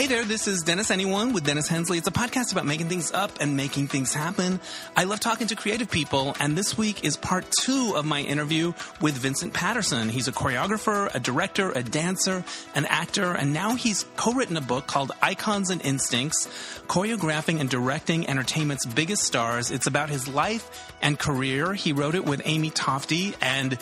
Hey there, this is Dennis Anyone with Dennis Hensley. It's a podcast about making things up and making things happen. I love talking to creative people, and this week is part two of my interview with Vincent Paterson. He's a choreographer, a director, a dancer, an actor, and now he's co written a book called Icons and Instincts Choreographing and Directing Entertainment's Biggest Stars. It's about his life and career. He wrote it with Amy Tofte, and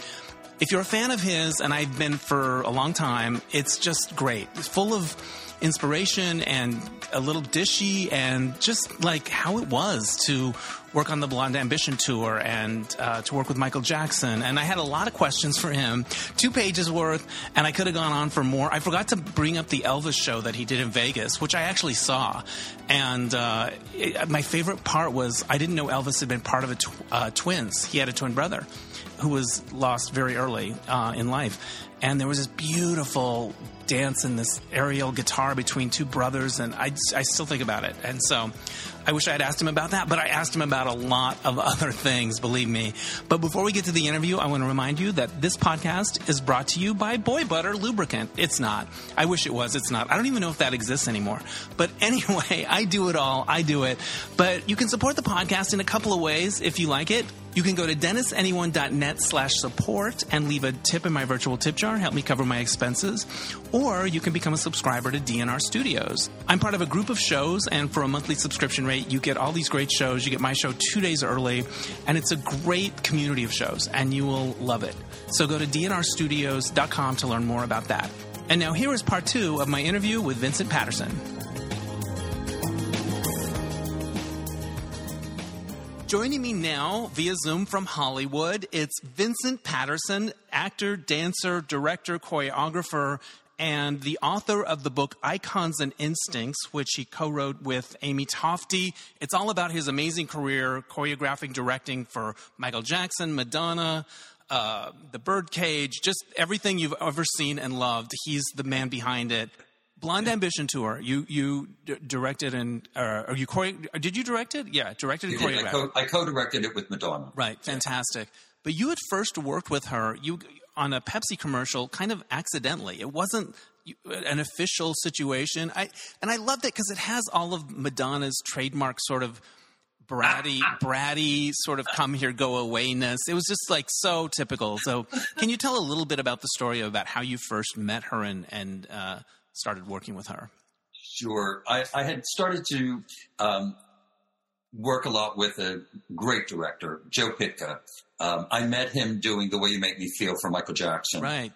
if you're a fan of his, and I've been for a long time, it's just great. It's full of inspiration and a little dishy and just like how it was to work on the Blonde Ambition tour and uh, to work with Michael Jackson. And I had a lot of questions for him, two pages worth, and I could have gone on for more. I forgot to bring up the Elvis show that he did in Vegas, which I actually saw. And uh, it, my favorite part was I didn't know Elvis had been part of a tw- uh, twins. He had a twin brother who was lost very early uh, in life. And there was this beautiful dance and this aerial guitar between two brothers, and I, I still think about it. And so I wish I had asked him about that, but I asked him about a lot of other things, believe me. But before we get to the interview, I want to remind you that this podcast is brought to you by Boy Butter Lubricant. It's not. I wish it was. It's not. I don't even know if that exists anymore. But anyway, I do it all. I do it. But you can support the podcast in a couple of ways if you like it. You can go to dennisanyone.net slash support and leave a tip in my virtual tip jar, help me cover my expenses. Or you can become a subscriber to DNR Studios. I'm part of a group of shows, and for a monthly subscription rate, you get all these great shows. You get my show two days early, and it's a great community of shows, and you will love it. So go to dnrstudios.com to learn more about that. And now here is part two of my interview with Vincent Paterson. Joining me now via Zoom from Hollywood, it's Vincent Paterson, actor, dancer, director, choreographer, and the author of the book Icons and Instincts, which he co wrote with Amy Tofte. It's all about his amazing career choreographing, directing for Michael Jackson, Madonna, uh, The Birdcage, just everything you've ever seen and loved. He's the man behind it. Blonde Ambition tour. You you d- directed and uh, or you chore- did you direct it? Yeah, directed and choreographed. I, co- I co-directed it with Madonna. Right, fantastic. But you had first worked with her you on a Pepsi commercial, kind of accidentally. It wasn't an official situation. I and I loved it because it has all of Madonna's trademark sort of bratty, bratty sort of come here, go awayness. It was just like so typical. So, can you tell a little bit about the story about how you first met her and and uh, started working with her? Sure. I, I had started to um, work a lot with a great director, Joe Pytka. Um, I met him doing The Way You Make Me Feel for Michael Jackson. Right.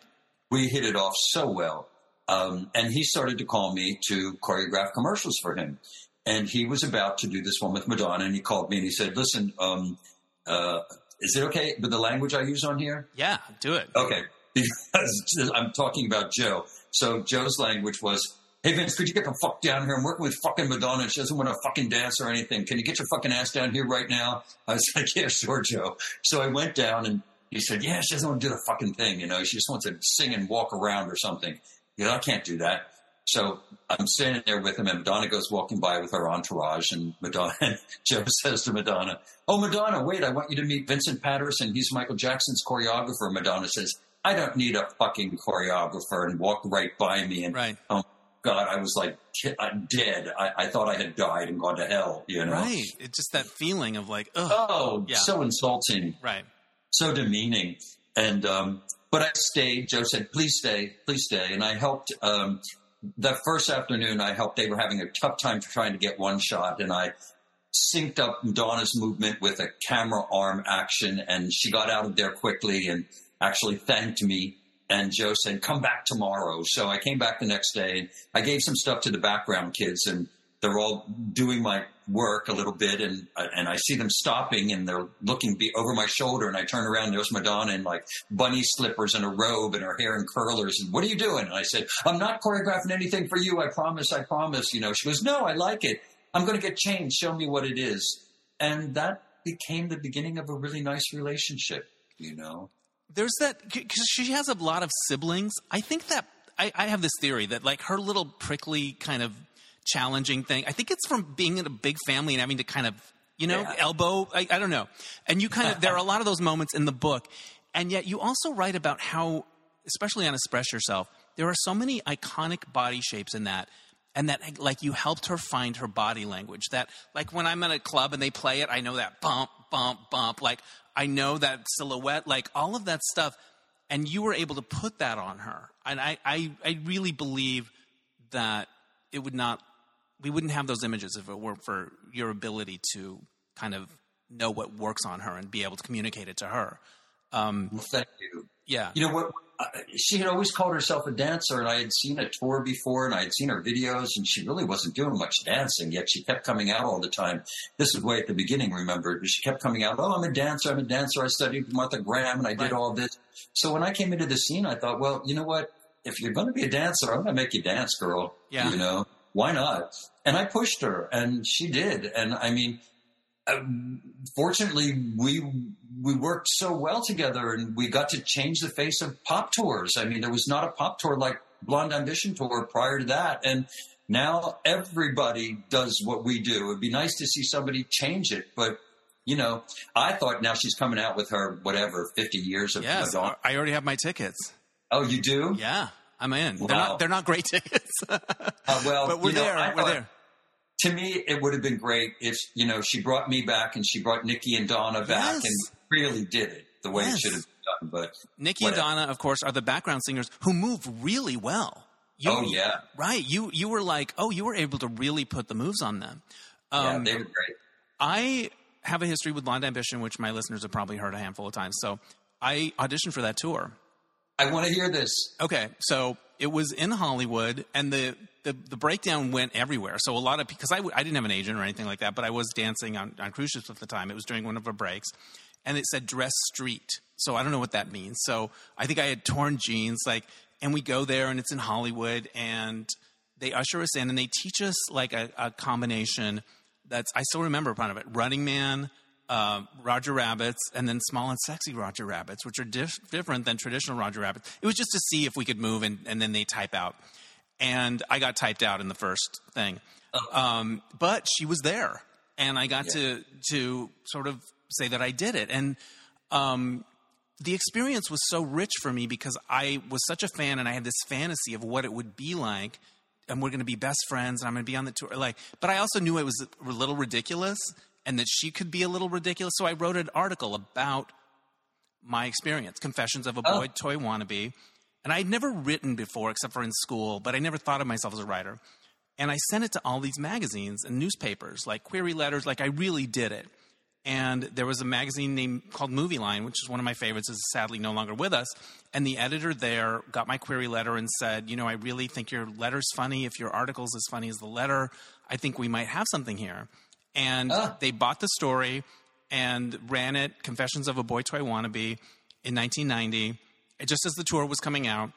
We hit it off so well. Um, and he started to call me to choreograph commercials for him. And he was about to do this one with Madonna, and he called me and he said, "Listen, um, uh, is it okay with the language I use on here?" Yeah, do it. Okay, because I'm talking about Joe. So Joe's language was, "Hey Vince, could you get the fuck down here? I'm working with fucking Madonna. She doesn't want to fucking dance or anything. Can you get your fucking ass down here right now?" I was like, "Yeah, sure, Joe." So I went down and he said, "Yeah, she doesn't want to do the fucking thing. You know, she just wants to sing and walk around or something." You know, I can't do that. So I'm standing there with him, and Madonna goes walking by with her entourage, and Madonna, and Joe says to Madonna, "Oh, Madonna, wait! I want you to meet Vincent Paterson. He's Michael Jackson's choreographer." Madonna says, "I don't need a fucking choreographer," and walked right by me. And Right. oh God, I was like I'm dead. I, I thought I had died and gone to hell. You know? Right. It's just that feeling of like, ugh. Oh, Yeah. so insulting Right. so demeaning. And um, but I stayed. Joe said, "Please stay, please stay." And I helped. Um, that first afternoon, I helped. They were having a tough time trying to get one shot, and I synced up Donna's movement with a camera arm action, and she got out of there quickly and actually thanked me. And Joe said, "Come back tomorrow." So I came back the next day, and I gave some stuff to the background kids, and they're all doing my work a little bit, and and I see them stopping, and they're looking be over my shoulder, and I turn around, there's Madonna in like bunny slippers and a robe, and her hair in curlers, and what are you doing? And I said, I'm not choreographing anything for you. I promise. I promise. You know, she goes, No, I like it. I'm going to get changed. Show me what it is, and that became the beginning of a really nice relationship. You know. There's that because she has a lot of siblings. I think that I, I have this theory that like her little prickly kind of challenging thing. I think it's from being in a big family and having to kind of you know Yeah. elbow. I, I don't know. And you kind of there are a lot of those moments in the book, and yet you also write about how, especially on Express Yourself, there are so many iconic body shapes in that. and that like you helped her find her body language that like when i'm at a club and they play it i know that bump bump bump like i know that silhouette like all of that stuff and you were able to put that on her. And i i, I really believe that it would not we wouldn't have those images if it weren't for your ability to kind of know what works on her and be able to communicate it to her. Um, well, thank you. Yeah. You know what she had always called herself a dancer, and I had seen a tour before, and I had seen her videos, and she really wasn't doing much dancing. Yet she kept coming out all the time. This is way at the beginning, remember? She kept coming out. Oh, I'm a dancer. I'm a dancer. I studied with Martha Graham, and I did all this. So when I came into the scene, I thought, well, you know what? If you're going to be a dancer, I'm going to make you dance, girl. Yeah. You know, why not? And I pushed her, and she did. And I mean, uh, fortunately, we we worked so well together, and we got to change the face of pop tours. I mean, there was not a pop tour like Blonde Ambition tour prior to that, and now everybody does what we do. It'd be nice to see somebody change it, but you know, I thought now she's coming out with her whatever fifty years of yes, Madonna. I already have my tickets. Oh, you do? Yeah, I'm in. Wow. They're not they're not great tickets. uh, well, but we're you know, there. We're there to me, it would have been great if you know she brought me back and she brought Nikki and Donna back yes. and really did it the way yes. it should have been done. But Nikki whatever. and Donna, of course, are the background singers who move really well. You, oh yeah, right. You you were like, oh, you were able to really put the moves on them. Um, yeah, they were great. I have a history with Blonde Ambition, which my listeners have probably heard a handful of times. So I auditioned for that tour. I want to hear this. Okay, so it was in Hollywood, and the the, the breakdown went everywhere. So a lot of because I didn't have an agent or anything like that, but I was dancing on, on cruise ships at the time. It was during one of our breaks, and it said dress street. So I don't know what that means. So I think I had torn jeans, like, and we go there, and it's in Hollywood, and they usher us in, and they teach us like a, a combination. That's I still remember part of it. Running Man. Uh, Roger Rabbits, and then Small and Sexy Roger Rabbits, which are diff- different than traditional Roger Rabbits. It was just to see if we could move, and, and then they type out and I got typed out in the first thing. Oh. Um, but she was there, and I got Yeah. to to sort of say that I did it, and um, the experience was so rich for me because I was such a fan, and I had this fantasy of what it would be like, and we're going to be best friends, and I'm going to be on the tour. Like, but I also knew it was a little ridiculous, and that she could be a little ridiculous. So I wrote an article about my experience, Confessions of a Oh. Boy Toy Wannabe. And I'd never written before except for in school, but I never thought of myself as a writer. And I sent it to all these magazines and newspapers, like query letters, like I really did it. And there was a magazine named called Movieline, which is one of my favorites, is sadly no longer with us. And the editor there got my query letter and said, You know, I really think your letter's funny. If your article's as funny as the letter, I think we might have something here. And Ah. they bought the story and ran it, Confessions of a Boy Toy Wannabe, in 1990, just as the tour was coming out.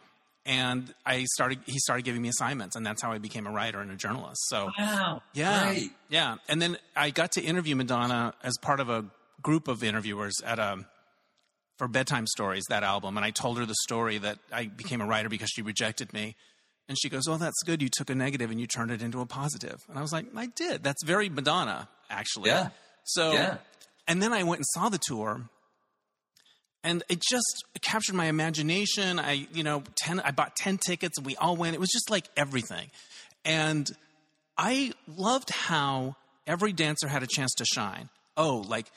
And I started, he started giving me assignments, and that's how I became a writer and a journalist. So, Wow. yeah, Great. yeah. And then I got to interview Madonna as part of a group of interviewers at a for bedtime stories that album, and I told her the story that I became a writer because she rejected me. And she goes, "Oh, that's good. You took a negative and you turned it into a positive." And I was like, "I did. That's very Madonna, actually." Yeah. So, Yeah. and then I went and saw the tour, and it just captured my imagination. I, you know, ten. I bought ten tickets, and we all went. It was just like everything, and I loved how every dancer had a chance to shine. Oh, like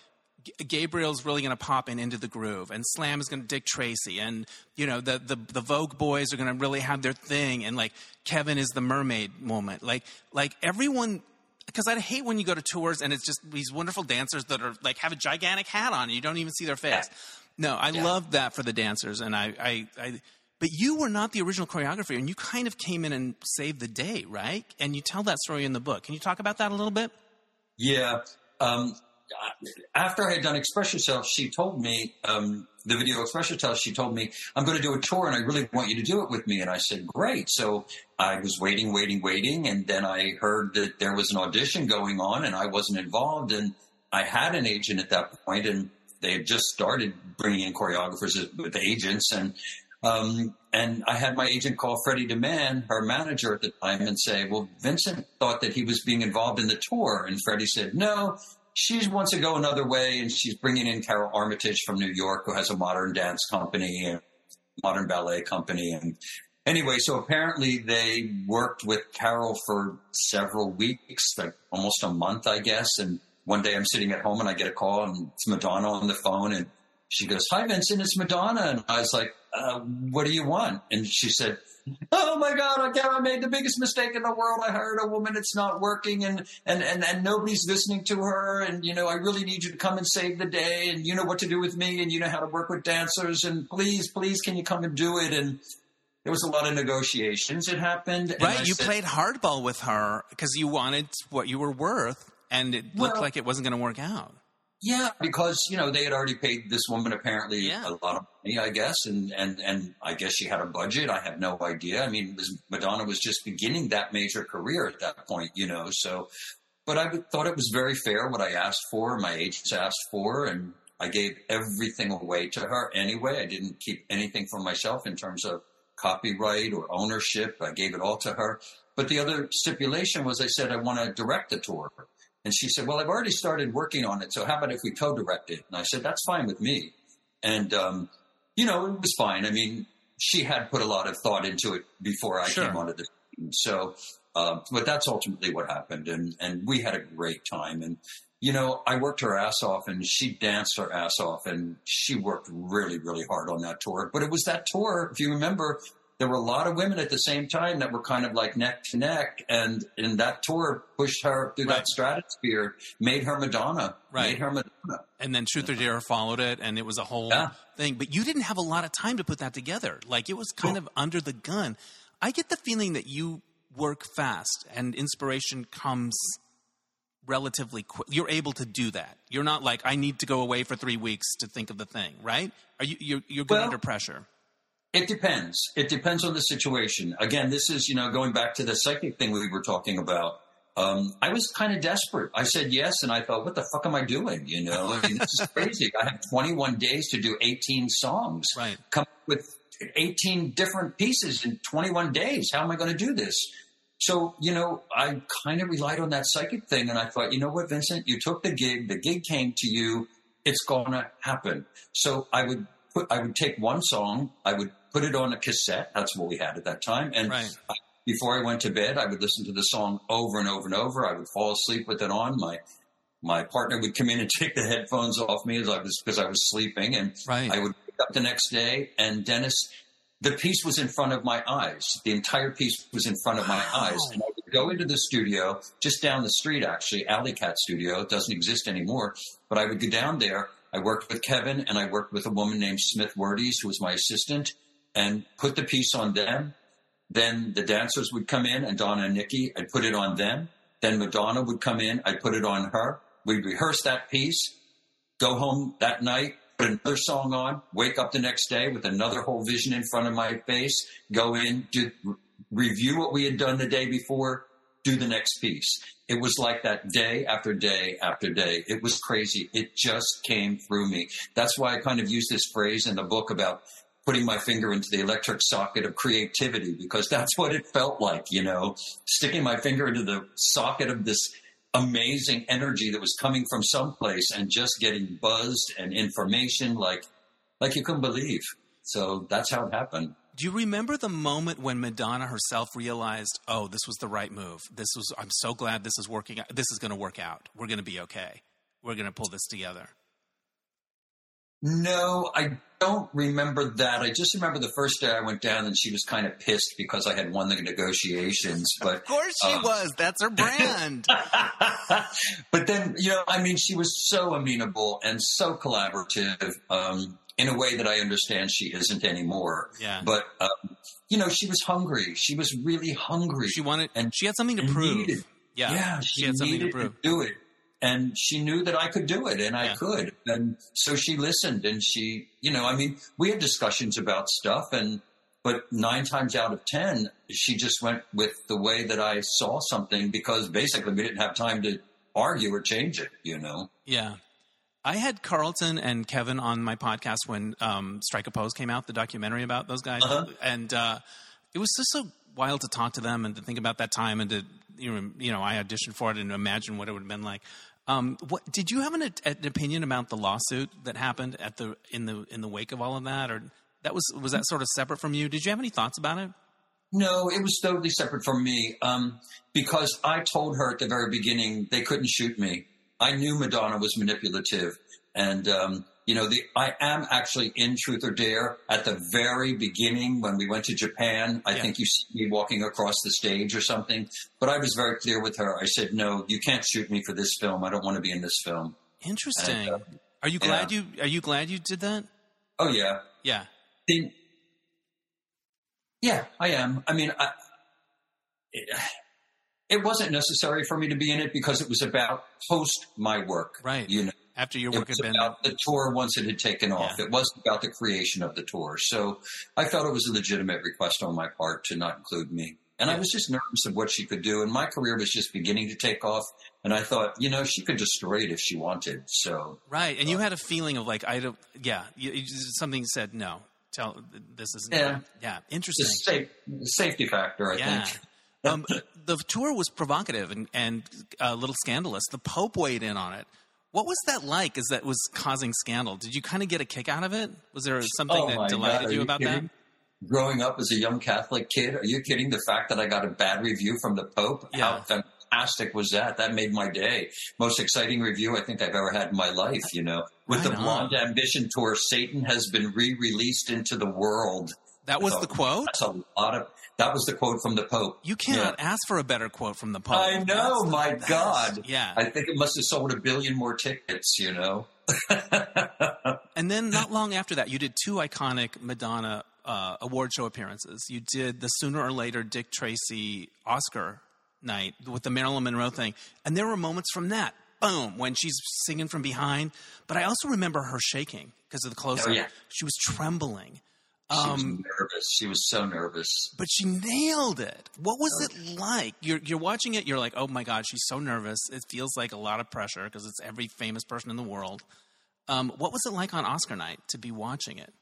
Gabriel's really going to pop in into the groove, and Slam is going to Dick Tracy, and you know the the, the Vogue boys are going to really have their thing, and like Kevin is the mermaid moment. Like like everyone, because I hate when you go to tours and it's just these wonderful dancers that are like have a gigantic hat on and you don't even see their face. No, I Yeah. loved that for the dancers, and I, I, I but you were not the original choreographer, and you kind of came in and saved the day, right? And you tell that story in the book. Can you talk about that a little bit? Yeah. Um, after I had done Express Yourself, she told me, um, the video Express Yourself, she told me, I'm going to do a tour and I really want you to do it with me. And I said, great. So I was waiting, waiting, waiting. And then I heard that there was an audition going on and I wasn't involved. And I had an agent at that point and they had just started bringing in choreographers with agents. And um, and I had my agent call Freddie DeMann, her manager at the time, and say, "Well, Vincent thought that he was being involved in the tour," and Freddie said, "No, she wants to go another way, and she's bringing in Karole Armitage from New York, who has a modern dance company, a modern ballet company, and anyway, so apparently they worked with Carol for several weeks, like almost a month, I guess. And one day I'm sitting at home and I get a call and it's Madonna on the phone and she goes, "Hi, Vincent, it's Madonna." And I was like, uh, "What do you want?" And she said, "Oh my God, I, I made the biggest mistake in the world. I hired a woman; it's not working, and and and and nobody's listening to her. And you know, I really need you to come and save the day. And you know what to do with me, and you know how to work with dancers. And please, please, can you come and do it?" And there was a lot of negotiations. It happened. Right, you said, played hardball with her because you wanted what you were worth, and it looked well, like it wasn't going to work out. Yeah, because you know they had already paid this woman apparently yeah. a lot of money, I guess, and and and I guess she had a budget. I have no idea. I mean, was, Madonna was just beginning that major career at that point, you know. So, but I thought it was very fair what I asked for, my agents asked for, and I gave everything away to her anyway. I didn't keep anything for myself in terms of copyright or ownership. I gave it all to her. But the other stipulation was I said I want to direct the tour. And she said, Well, I've already started working on it. So how about if we co direct it? And I said, That's fine with me. And, um, you know, it was fine. I mean, she had put a lot of thought into it before I sure. came onto the scene. So, uh, but that's ultimately what happened. And, and we had a great time. And, you know, I worked her ass off and she danced her ass off and she worked really, really hard on that tour. But it was that tour, if you remember, there were a lot of women at the same time that were kind of like neck to neck, and in that tour pushed her through right. that stratosphere, made her Madonna, right. made her Madonna. And then Truth or Dare followed it, and it was a whole yeah. thing. But you didn't have a lot of time to put that together. Like it was kind of under the gun. I get the feeling that you work fast, and inspiration comes relatively quick. You're able to do that. You're not like I need to go away for three weeks to think of the thing, right? Are you you're, you're good well, under pressure? It depends. It depends on the situation. Again, this is, you know, going back to the psychic thing we were talking about. Um, I was kind of desperate. I said yes, and I thought, what the fuck am I doing? You know, I mean, this is crazy. I have 21 days to do 18 songs. Right. Come up with 18 different pieces in 21 days. How am I going to do this? So, you know, I kind of relied on that psychic thing, and I thought, you know what, Vincent, you took the gig. The gig came to you. It's going to happen. So I would put, I would take one song, I would put it on a cassette. That's what we had at that time. And right. I, before I went to bed, I would listen to the song over and over and over. I would fall asleep with it on. My my partner would come in and take the headphones off me as I was because I was sleeping, and right. I would wake up the next day. And Dennis, the piece was in front of my eyes. The entire piece was in front of my wow. eyes, and I would go into the studio just down the street. Actually, Alley Cat Studio it doesn't exist anymore, but I would go down there. I worked with Kevin, and I worked with a woman named Smith Wordes, who was my assistant and put the piece on them. Then the dancers would come in, and Donna and Nikki, I'd put it on them. Then Madonna would come in, I'd put it on her. We'd rehearse that piece, go home that night, put another song on, wake up the next day with another whole vision in front of my face, go in, do, review what we had done the day before, do the next piece. It was like that day after day after day. It was crazy. It just came through me. That's why I kind of use this phrase in the book about putting my finger into the electric socket of creativity because that's what it felt like, you know, sticking my finger into the socket of this amazing energy that was coming from someplace and just getting buzzed and information like like you couldn't believe. So that's how it happened. Do you remember the moment when Madonna herself realized, "Oh, this was the right move. This was I'm so glad this is working This is going to work out. We're going to be okay. We're going to pull this together." No, I don't remember that. I just remember the first day I went down and she was kind of pissed because I had won the negotiations. But of course she uh, was. That's her brand. but then, you know, I mean, she was so amenable and so collaborative. Um, in a way that I understand she isn't anymore. Yeah. But um, you know, she was hungry. She was really hungry. She wanted, and she had something to prove. Needed, yeah, yeah, she, she had something to prove. To do it and she knew that I could do it and I yeah. could. And so she listened and she, you know, I mean, we had discussions about stuff and, but nine times out of 10, she just went with the way that I saw something because basically we didn't have time to argue or change it, you know? Yeah. I had Carlton and Kevin on my podcast when um, Strike a Pose came out, the documentary about those guys. Uh-huh. And uh, it was just so wild to talk to them and to think about that time and to, you know, I auditioned for it and imagine what it would have been like. Um, what did you have an, an, opinion about the lawsuit that happened at the in the in the wake of all of that, or that was was that sort of separate from you? Did you have any thoughts about it? No, it was totally separate from me um, because I told her at the very beginning they couldn't shoot me. I knew Madonna was manipulative, and um, you know, the I am actually in Truth or Dare at the very beginning when we went to Japan. I Yeah. think you see me walking across the stage or something. But I was very clear with her. I said, "No, you can't shoot me for this film. I don't want to be in this film." Interesting. And, uh, are you glad you are you glad you did that? Oh yeah, Yeah. Yeah, I am. I mean, I, it, it wasn't necessary for me to be in it because it was about post my work. Right. You know, After your it work was had been about the tour once it had taken off. Yeah. It wasn't about the creation of the tour. So I felt it was a legitimate request on my part to not include me. And I was just nervous of what she could do. And my career was just beginning to take off. And I thought, you know, she could destroy it if she wanted. So right, and you had a feeling of like I don't. Yeah, you, you, something said no. Tell this is Yeah. yeah interesting. safe, safety factor, I Yeah. think. um, the tour was provocative and, and a little scandalous. The Pope weighed in on it. What was that like? Is that was causing scandal? Did you kind of get a kick out of it? Was there something Oh that delighted God, you you about kidding? Growing up as a young Catholic kid, are you kidding? The fact that I got a bad review from the Pope, Yeah. how fantastic was that? That made my day. Most exciting review I think I've ever had in my life, you know. With Right the on. Blonde Ambition Tour, Satan has been re-released into the world. That? Was Oh, the quote. That's a lot of, that was the quote from the Pope. You cannot ask for a better quote from the Pope. I know, That's- my God. Yeah, I think it must have sold a billion more tickets, you know. and then not long after that, you did two iconic Madonna uh, award show appearances. You did the sooner or later Dick Tracy Oscar night with the Marilyn Monroe thing, and there were moments from that. Boom, when she's singing from behind. But I also remember her shaking because of the close up. Oh, yeah. She was trembling. She was Um, nervous. She was so nervous. but she nailed it. What was it like? You're you're watching it. You're like, oh my god, she's so nervous. It feels like a lot of pressure because it's every famous person in the world. Um, what was it like on Oscar night to be watching it?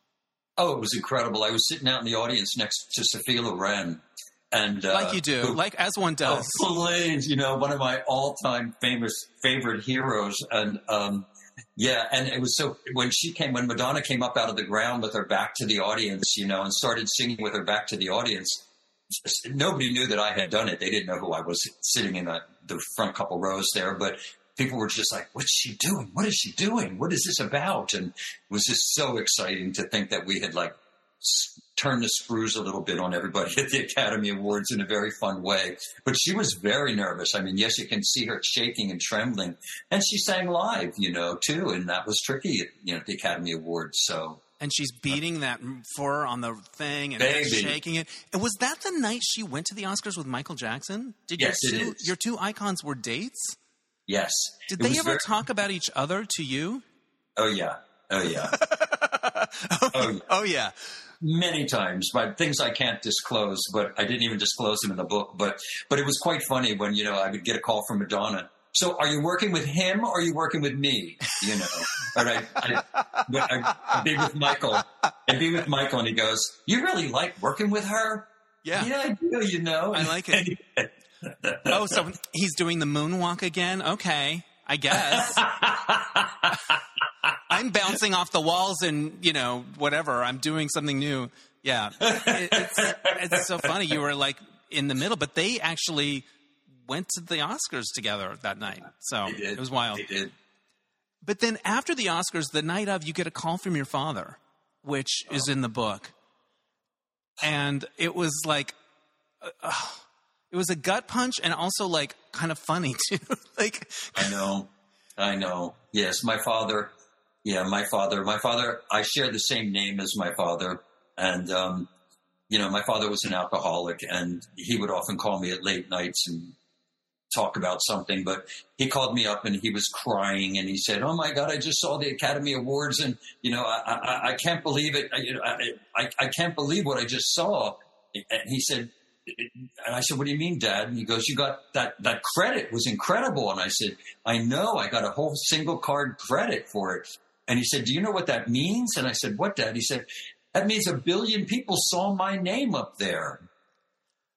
Oh, it was incredible. I was sitting out in the audience next to Sophia Loren. And, uh, Like you do, who- like as one does. please, you know, one of my all-time famous favorite heroes, and um, yeah, and it was so when she came, when Madonna came up out of the ground with her back to the audience, you know, and started singing with her back to the audience. Nobody knew that I had done it. They didn't know who I was sitting in the, the front couple rows there, but people were just like, "What's she doing? What is she doing? What is this about?" And it was just so exciting to think that we had like turned the screws a little bit on everybody at the Academy Awards in a very fun way. But she was very nervous. I mean, yes, you can see her shaking and trembling, and she sang live, you know, too, and that was tricky, at, you know, at the Academy Awards. So and she's beating that fur on the thing and Baby. shaking it. And was that the night she went to the Oscars with Michael Jackson? Did Yes, your two, your two icons were dates? yes, Did It they ever very- talk about each other to you? Oh yeah, oh yeah, oh yeah. Oh yeah. Many times by things I can't disclose, but I didn't even disclose them in the book. But but it was quite funny when you know I would get a call from Madonna. So are you working with him or are you working with me? You know, but I, I, I I'd be with Michael. I'd be with Michael, and he goes, "You really like working with her?" Yeah. yeah, I do. You know, I like it. Oh, so he's doing the moonwalk again? Okay, I guess. I'm bouncing off the walls and, you know, whatever. I'm doing something new. Yeah. It- it's, it's so funny. You were like in the middle, but they actually went to the Oscars together that night. So it was wild. But then after the Oscars, the night of, you get a call from your father, which is in the book. And it was like, uh, uh, it was a gut punch and also like kind of funny too. like, I know. I know. Yes, my father. Yeah, my father. My father. I share the same name as my father, and um, you know, my father was an alcoholic, and he would often call me at late nights and talk about something. But he called me up and he was crying, and he said, "Oh my God, I just saw the Academy Awards, and you know, I I, I can't believe it. I, I I can't believe what I just saw." And he said, and I said, "What do you mean, Dad?" And he goes, "You got that that credit was incredible." And I said, "I know. I got a whole single card credit for it." And he said, "Do you know what that means?" And I said, "What, Dad?" He said, "That means a billion people saw my name up there."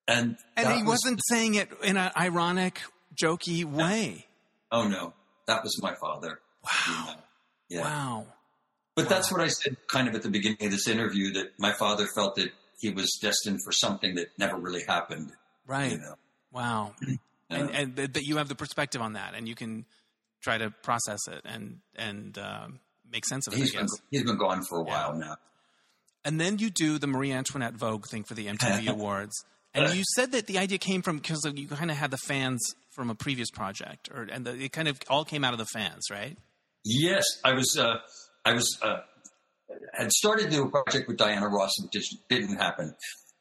And and he was- wasn't saying it in an ironic, jokey way. Oh no, that was my father. Wow. Yeah. Wow. But that's what I said kind of at the beginning of this interview that my father felt that he was destined for something that never really happened. Right. You know? Wow. And, and that that you have the perspective on that, and you can try to process it and and um, make sense of it. he's been he's been gone for a while now. And then you do the Marie Antoinette Vogue thing for the MTV Awards. And you said that the idea came from because you kind of had the fans from a previous project, or and the, it kind of all came out of the fans, right? Yes, I was. Uh, I was. Uh, had started to do a project with Diana Ross, which just didn't happen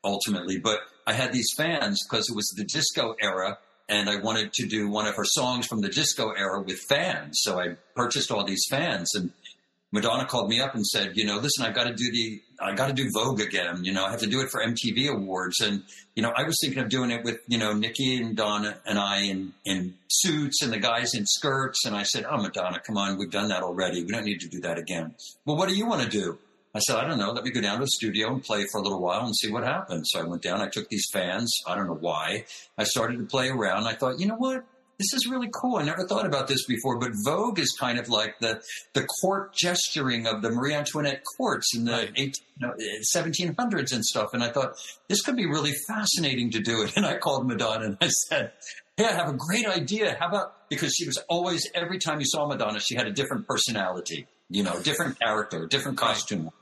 ultimately. But I had these fans because it was the disco era, and I wanted to do one of her songs from the disco era with fans. So I purchased all these fans, and Madonna called me up and said, "You know, listen, I've got to do the, I got to do Vogue again. You know, I have to do it for MTV Awards." And you know, I was thinking of doing it with you know Nikki and Donna and I in in suits and the guys in skirts. And I said, "Oh, Madonna, come on, we've done that already. We don't need to do that again." Well, what do you want to do? I said, I don't know. Let me go down to the studio and play for a little while and see what happens. So I went down. I took these fans. I don't know why. I started to play around. I thought, you know what? This is really cool. I never thought about this before, but Vogue is kind of like the the court gesturing of the Marie Antoinette courts in the Right. 18, no, 1700s and stuff. And I thought this could be really fascinating to do it. And I called Madonna and I said, "Hey, I have a great idea. How about because she was always every time you saw Madonna, she had a different personality, you know, different character, different costume." Right.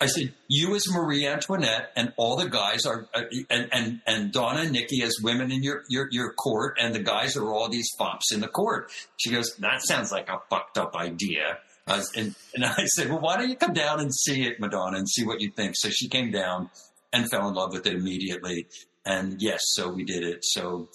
I said, "You as Marie Antoinette, and all the guys are, uh, and and and Donna and Nikki as women in your your your court, and the guys are all these fops in the court." She goes, "That sounds like a fucked up idea." Uh, and and I said, "Well, why don't you come down and see it, Madonna, and see what you think?" So she came down and fell in love with it immediately. And yes, so we did it. So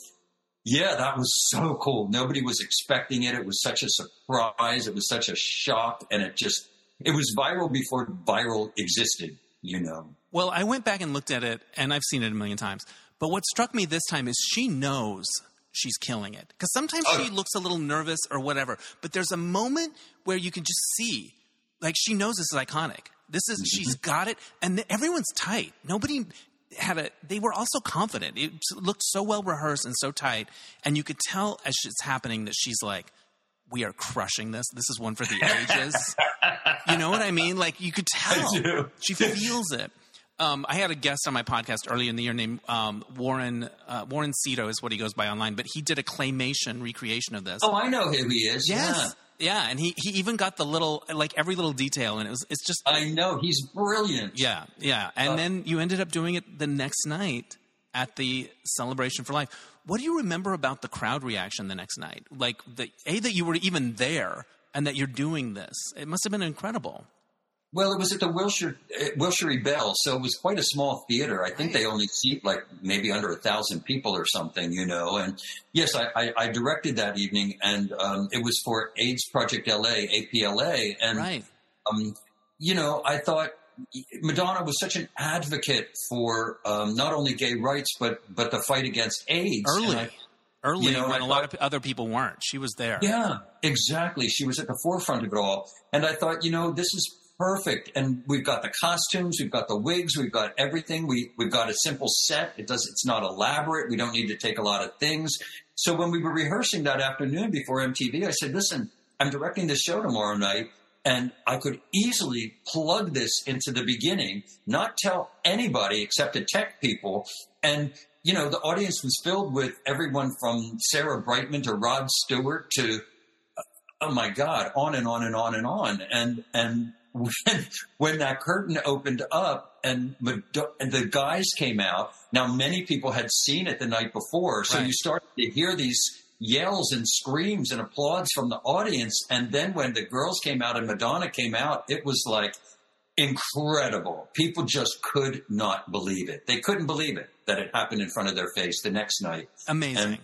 yeah, that was so cool. Nobody was expecting it. It was such a surprise. It was such a shock, and it just it was viral before viral existed. You know. Well, I went back and looked at it, and I've seen it a million times. But what struck me this time is she knows she's killing it. Because sometimes Oh. she looks a little nervous or whatever. But there's a moment where you can just see, like, she knows this is iconic. This is, mm-hmm. she's got it. And th- everyone's tight. Nobody had a, they were also confident. It looked so well rehearsed and so tight. And you could tell as it's happening that she's like, we are crushing this. This is one for the ages. you know what I mean? Like you could tell. do. She feels it. Um, I had a guest on my podcast earlier in the year named um, Warren uh, Warren Cito is what he goes by online, but he did a claymation recreation of this. Oh, I know who he is. yes, yeah. and he he even got the little like every little detail, and it was it's just I know he's brilliant. yeah, yeah. And Uh, then you ended up doing it the next night at the Celebration for Life. What do you remember about the crowd reaction the next night? Like the a that you were even there and that you're doing this. It must have been incredible. Well, it was at the Wilshire uh, Wilshire Ebell, so it was quite a small theater. I think they only seat like maybe under a thousand people or something, you know. And yes, I, I, I directed that evening, and um, it was for AIDS Project LA, APLA, and Right. um, you know, I thought Madonna was such an advocate for um, not only gay rights but but the fight against AIDS. Early. I- Early You know, when I a lot of other people weren't. She was there. Yeah, exactly. She was at the forefront of it all. And I thought, you know, this is perfect. And we've got the costumes, we've got the wigs, we've got everything. We we've got a simple set. It does it's not elaborate. We don't need to take a lot of things. So when we were rehearsing that afternoon before MTV, I said, listen, I'm directing this show tomorrow night. And I could easily plug this into the beginning, not tell anybody except the tech people. And, you know, the audience was filled with everyone from Sarah Brightman to Rod Stewart to, oh my God, on and on and on and on. And, and when, when that curtain opened up and, and the guys came out, now many people had seen it the night before. So Right. you started to hear these yells and screams and applause from the audience. And then when the girls came out and Madonna came out, it was like incredible. People just could not believe it. They couldn't believe it that it happened in front of their face the next night. Amazing. And-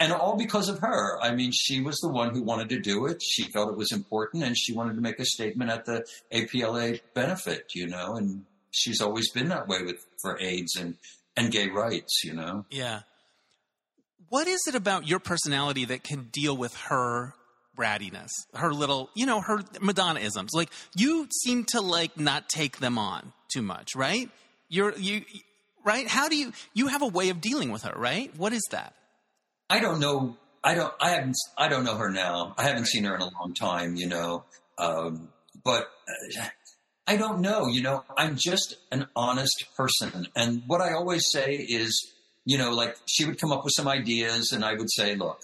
And all because of her. I mean, she was the one who wanted to do it. She felt it was important and she wanted to make a statement at the APLA benefit, you know, and she's always been that way with for AIDS and, and gay rights, you know. yeah. What is it about your personality that can deal with her brattiness, her little, you know, her Madonna isms? Like you seem to like not take them on too much, right? You're you, right? How do you? You have a way of dealing with her, right? What is that? I don't know. I don't. I haven't. I don't know her now. I haven't seen her in a long time. You know. Um, but uh, I don't know. You know, I'm just an honest person. And what I always say is, you know, like she would come up with some ideas and I would say, look,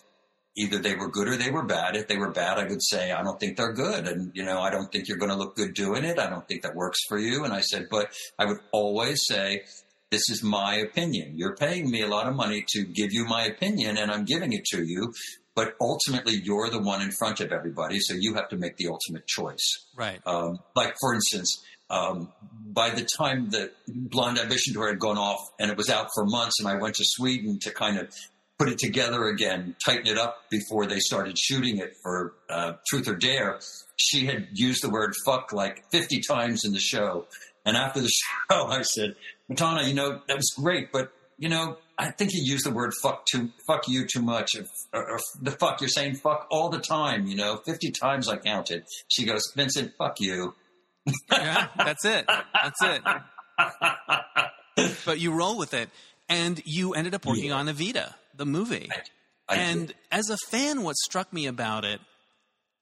either they were good or they were bad. If they were bad, I would say, I don't think they're good. And, you know, I don't think you're going to look good doing it. I don't think that works for you. And I said, but I would always say, this is my opinion. You're paying me a lot of money to give you my opinion and I'm giving it to you. But ultimately, you're the one in front of everybody. So you have to make the ultimate choice. Right. Um, like, for instance, um, by the time the Blonde Ambition tour had gone off and it was out for months, and I went to Sweden to kind of put it together again, tighten it up before they started shooting it for uh, Truth or Dare, she had used the word fuck like 50 times in the show. And after the show, I said, Madonna, you know, that was great, but, you know, I think you used the word fuck too, fuck you too much. Or, or the fuck, you're saying fuck all the time, you know, 50 times I counted. She goes, Vincent, fuck you yeah, that's it. That's it. but you roll with it, and you ended up working yeah. on Evita, the movie. I, I and did. as a fan, what struck me about it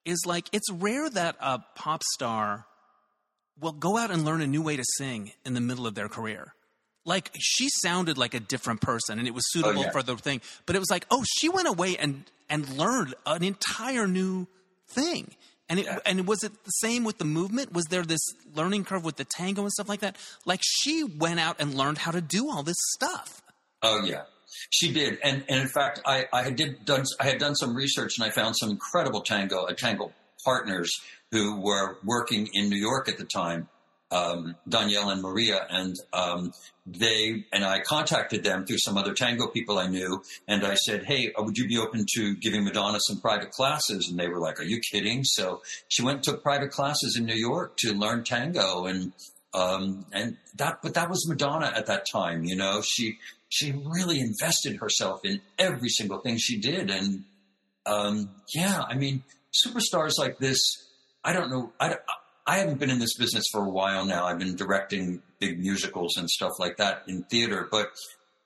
is like it's rare that a pop star will go out and learn a new way to sing in the middle of their career. Like she sounded like a different person, and it was oh, suitable oh, yeah. for the thing. But it was like, oh, she went away and and learned an entire new thing. And it, and was it the same with the movement? Was there this learning curve with the tango and stuff like that? Like she went out and learned how to do all this stuff. Oh yeah, she did, and and in fact, I I had did done I had done some research and I found some incredible tango uh, tango partners who were working in New York at the time, um, Danielle and Maria, and um, they and I contacted them through some other tango people I knew, and I said, "Hey, uh, would you be open to giving Madonna some private classes?" And they were like, "Are you kidding?" So she went and took private classes in New York to learn tango, and um, and that but that was Madonna at that time. You know, she she really invested herself in every single thing she did, and um, yeah, I mean, superstars like this. I don't know. I, I haven't been in this business for a while now. I've been directing big musicals and stuff like that in theater, but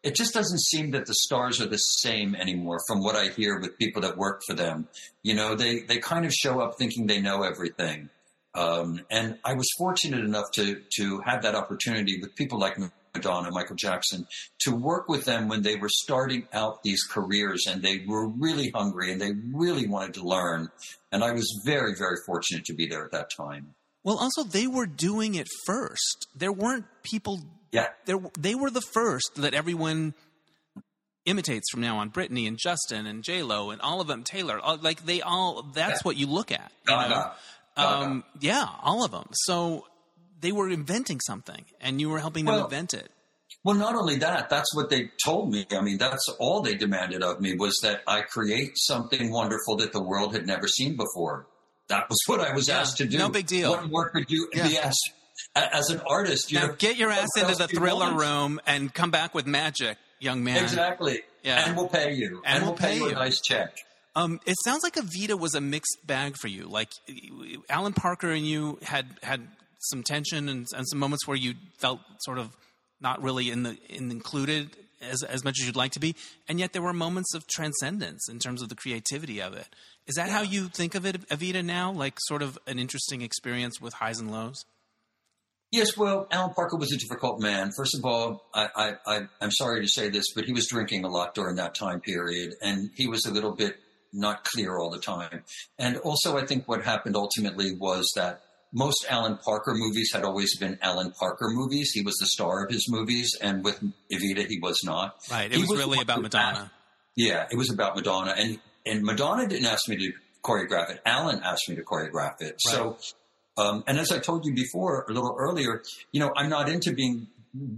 it just doesn't seem that the stars are the same anymore from what I hear with people that work for them. You know, they, they kind of show up thinking they know everything. Um, and I was fortunate enough to, to have that opportunity with people like Madonna, Michael Jackson, to work with them when they were starting out these careers and they were really hungry and they really wanted to learn. And I was very, very fortunate to be there at that time. Well, also they were doing it first. There weren't people. Yeah. There, they were the first that everyone imitates from now on. Britney and Justin and J Lo and all of them. Taylor, like they all. That's Yeah. what you look at. You know? Gaga. Gaga. Um, yeah, all of them. So they were inventing something, and you were helping them Well, invent it. Well, not only that, that's what they told me. I mean, that's all they demanded of me was that I create something wonderful that the world had never seen before. That was what I was Yeah, asked to do. no big deal. What work would you Yeah. yes. As an artist, you Now know, get your ass into the thriller room and come back with magic, young man. Exactly. Yeah. And we'll pay you. And we'll we'll pay, pay you a nice check. Um, it sounds like Evita was a mixed bag for you. Like Alan Parker and you had had some tension and, and some moments where you felt sort of not really in the in included as as much as you'd like to be, and yet there were moments of transcendence in terms of the creativity of it. Is that how you think of it, Evita? Now, like sort of an interesting experience with highs and lows. Yes, well, Alan Parker was a difficult man. First of all, I, I, I, I'm sorry to say this, but he was drinking a lot during that time period, and he was a little bit not clear all the time. And also, I think what happened ultimately was that most Alan Parker movies had always been Alan Parker movies. He was the star of his movies, and with Evita, he was not. Right. It He was, was really about Madonna. Yeah, it was about Madonna, and and Madonna didn't ask me to choreograph it. Alan asked me to choreograph it. So, um, and as I told you before, a little earlier, you know, I'm not into being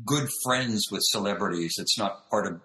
good friends with celebrities. It's not part of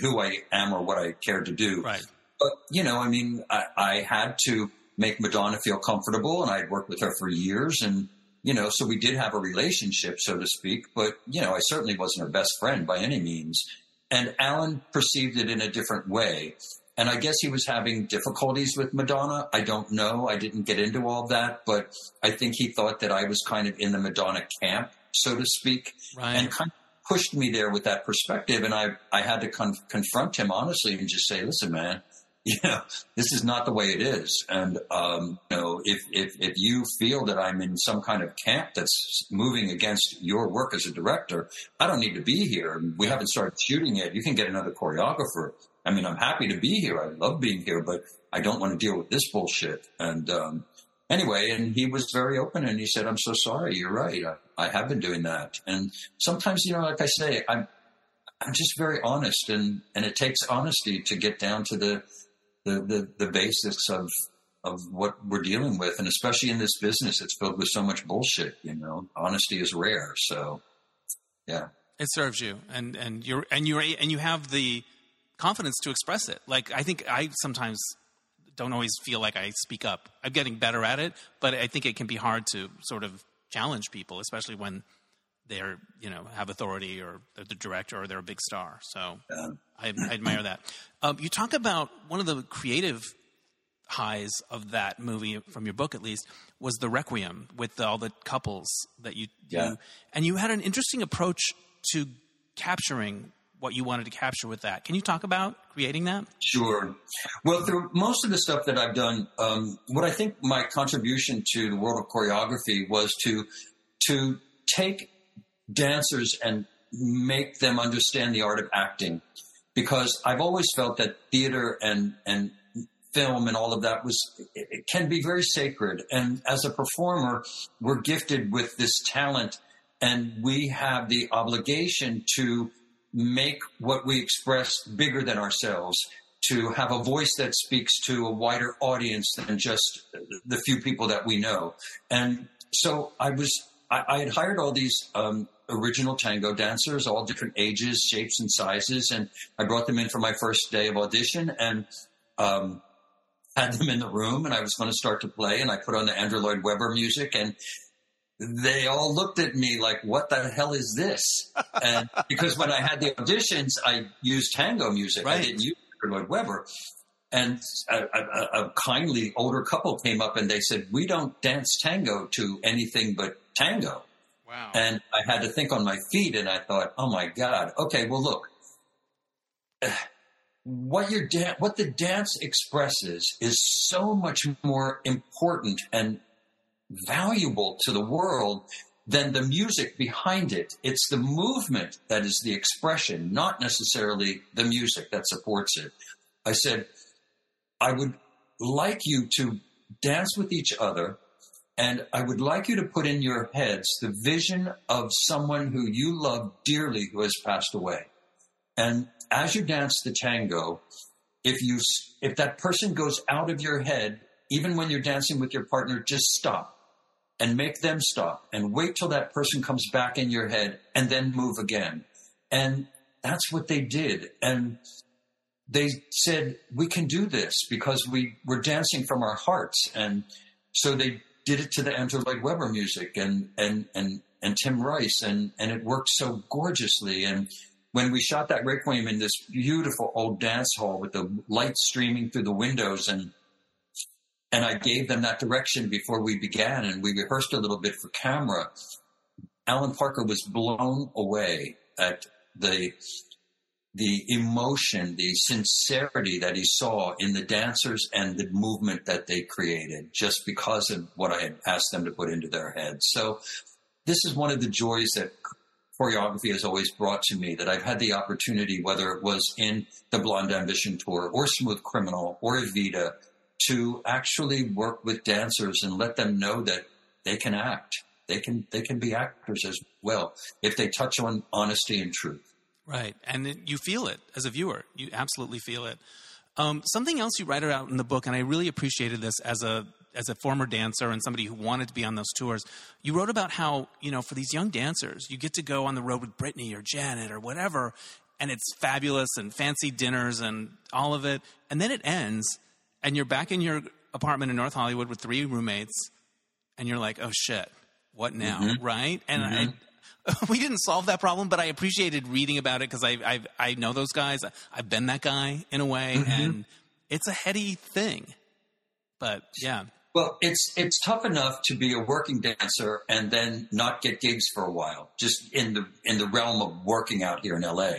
who I am or what I care to do. Right. But you know, I mean, I, I had to make Madonna feel comfortable, and I'd worked with her for years, and you know, so we did have a relationship, so to speak. But you know, I certainly wasn't her best friend by any means. And Alan perceived it in a different way. And I guess he was having difficulties with Madonna. I don't know. I didn't get into all that, but I think he thought that I was kind of in the Madonna camp, so to speak, Right. and kind of pushed me there with that perspective. And I, I had to con- confront him honestly and just say, listen, man, you know, this is not the way it is. And, um, you know, if, if, if you feel that I'm in some kind of camp that's moving against your work as a director, I don't need to be here. We haven't started shooting yet. You can get another choreographer. I mean, I'm happy to be here. I love being here, but I don't want to deal with this bullshit. And, um, anyway, and he was very open and he said, I'm so sorry. You're right. I, I have been doing that. And sometimes, you know, like I say, I'm, I'm just very honest and, and it takes honesty to get down to the, the, the, the basics of, of what we're dealing with. And especially in this business, it's filled with so much bullshit, you know, honesty is rare. So yeah. It serves you and, and you're, and you're, and you have the confidence to express it. Like, I think I sometimes don't always feel like I speak up. I'm getting better at it, but I think it can be hard to sort of challenge people, especially when they're you know have authority or they're the director or they're a big star. So yeah. I, I, admire that. Um, you talk about one of the creative highs of that movie from your book at least was the requiem with the, all the couples that you yeah. do and you had an interesting approach to capturing what you wanted to capture with that can you talk about creating that sure well through most of the stuff that i've done um, what i think my contribution to the world of choreography was to to take dancers and make them understand the art of acting. Because I've always felt that theater and and film and all of that was it can be very sacred. And as a performer we're gifted with this talent and we have the obligation to make what we express bigger than ourselves to have a voice that speaks to a wider audience than just the few people that we know. And so I was I, I had hired all these um, original tango dancers, all different ages, shapes, and sizes. And I brought them in for my first day of audition and um, had them in the room. And I was going to start to play, and I put on the Andrew Lloyd Webber music, and they all looked at me like, "What the hell is this?" and because when I had the auditions, I used tango music. Right. I didn't use Andrew Lloyd Webber. And a, a, a kindly older couple came up and they said, "We don't dance tango to anything but tango." And I had to think on my feet and I thought, oh my God, okay, well, look, what your da- what the dance expresses is so much more important and valuable to the world than the music behind it. It's the movement that is the expression, not necessarily the music that supports it. I said, I would like you to dance with each other and I would like you to put in your heads the vision of someone who you love dearly who has passed away. And as you dance the tango, if you if that person goes out of your head, even when you're dancing with your partner, just stop and make them stop and wait till that person comes back in your head and then move again. And that's what they did. And they said, we can do this because we were dancing from our hearts. And so they did it to the Andrew Lloyd Webber music and and and and Tim Rice and and it worked so gorgeously and when we shot that requiem in this beautiful old dance hall with the light streaming through the windows and and I gave them that direction before we began and we rehearsed a little bit for camera. Alan Parker was blown away at the the emotion, the sincerity that he saw in the dancers and the movement that they created just because of what I had asked them to put into their heads. So this is one of the joys that choreography has always brought to me that I've had the opportunity, whether it was in the Blonde Ambition Tour or Smooth Criminal or Evita, to actually work with dancers and let them know that they can act. They can, they can be actors as well if they touch on honesty and truth. Right. And it, you feel it as a viewer. You absolutely feel it. Um, something else you write about in the book, and I really appreciated this as a as a former dancer and somebody who wanted to be on those tours, you wrote about how, you know, for these young dancers, you get to go on the road with Britney or Janet or whatever, and it's fabulous and fancy dinners and all of it. And then it ends, and you're back in your apartment in North Hollywood with three roommates, and you're like, oh shit, what now? Mm-hmm. Right? And mm-hmm. I, we didn't solve that problem, but I appreciated reading about it because I, I I know those guys. I've been that guy in a way, mm-hmm. and it's a heady thing. But yeah. Well, it's it's tough enough to be a working dancer and then not get gigs for a while, just in the in the realm of working out here in LA.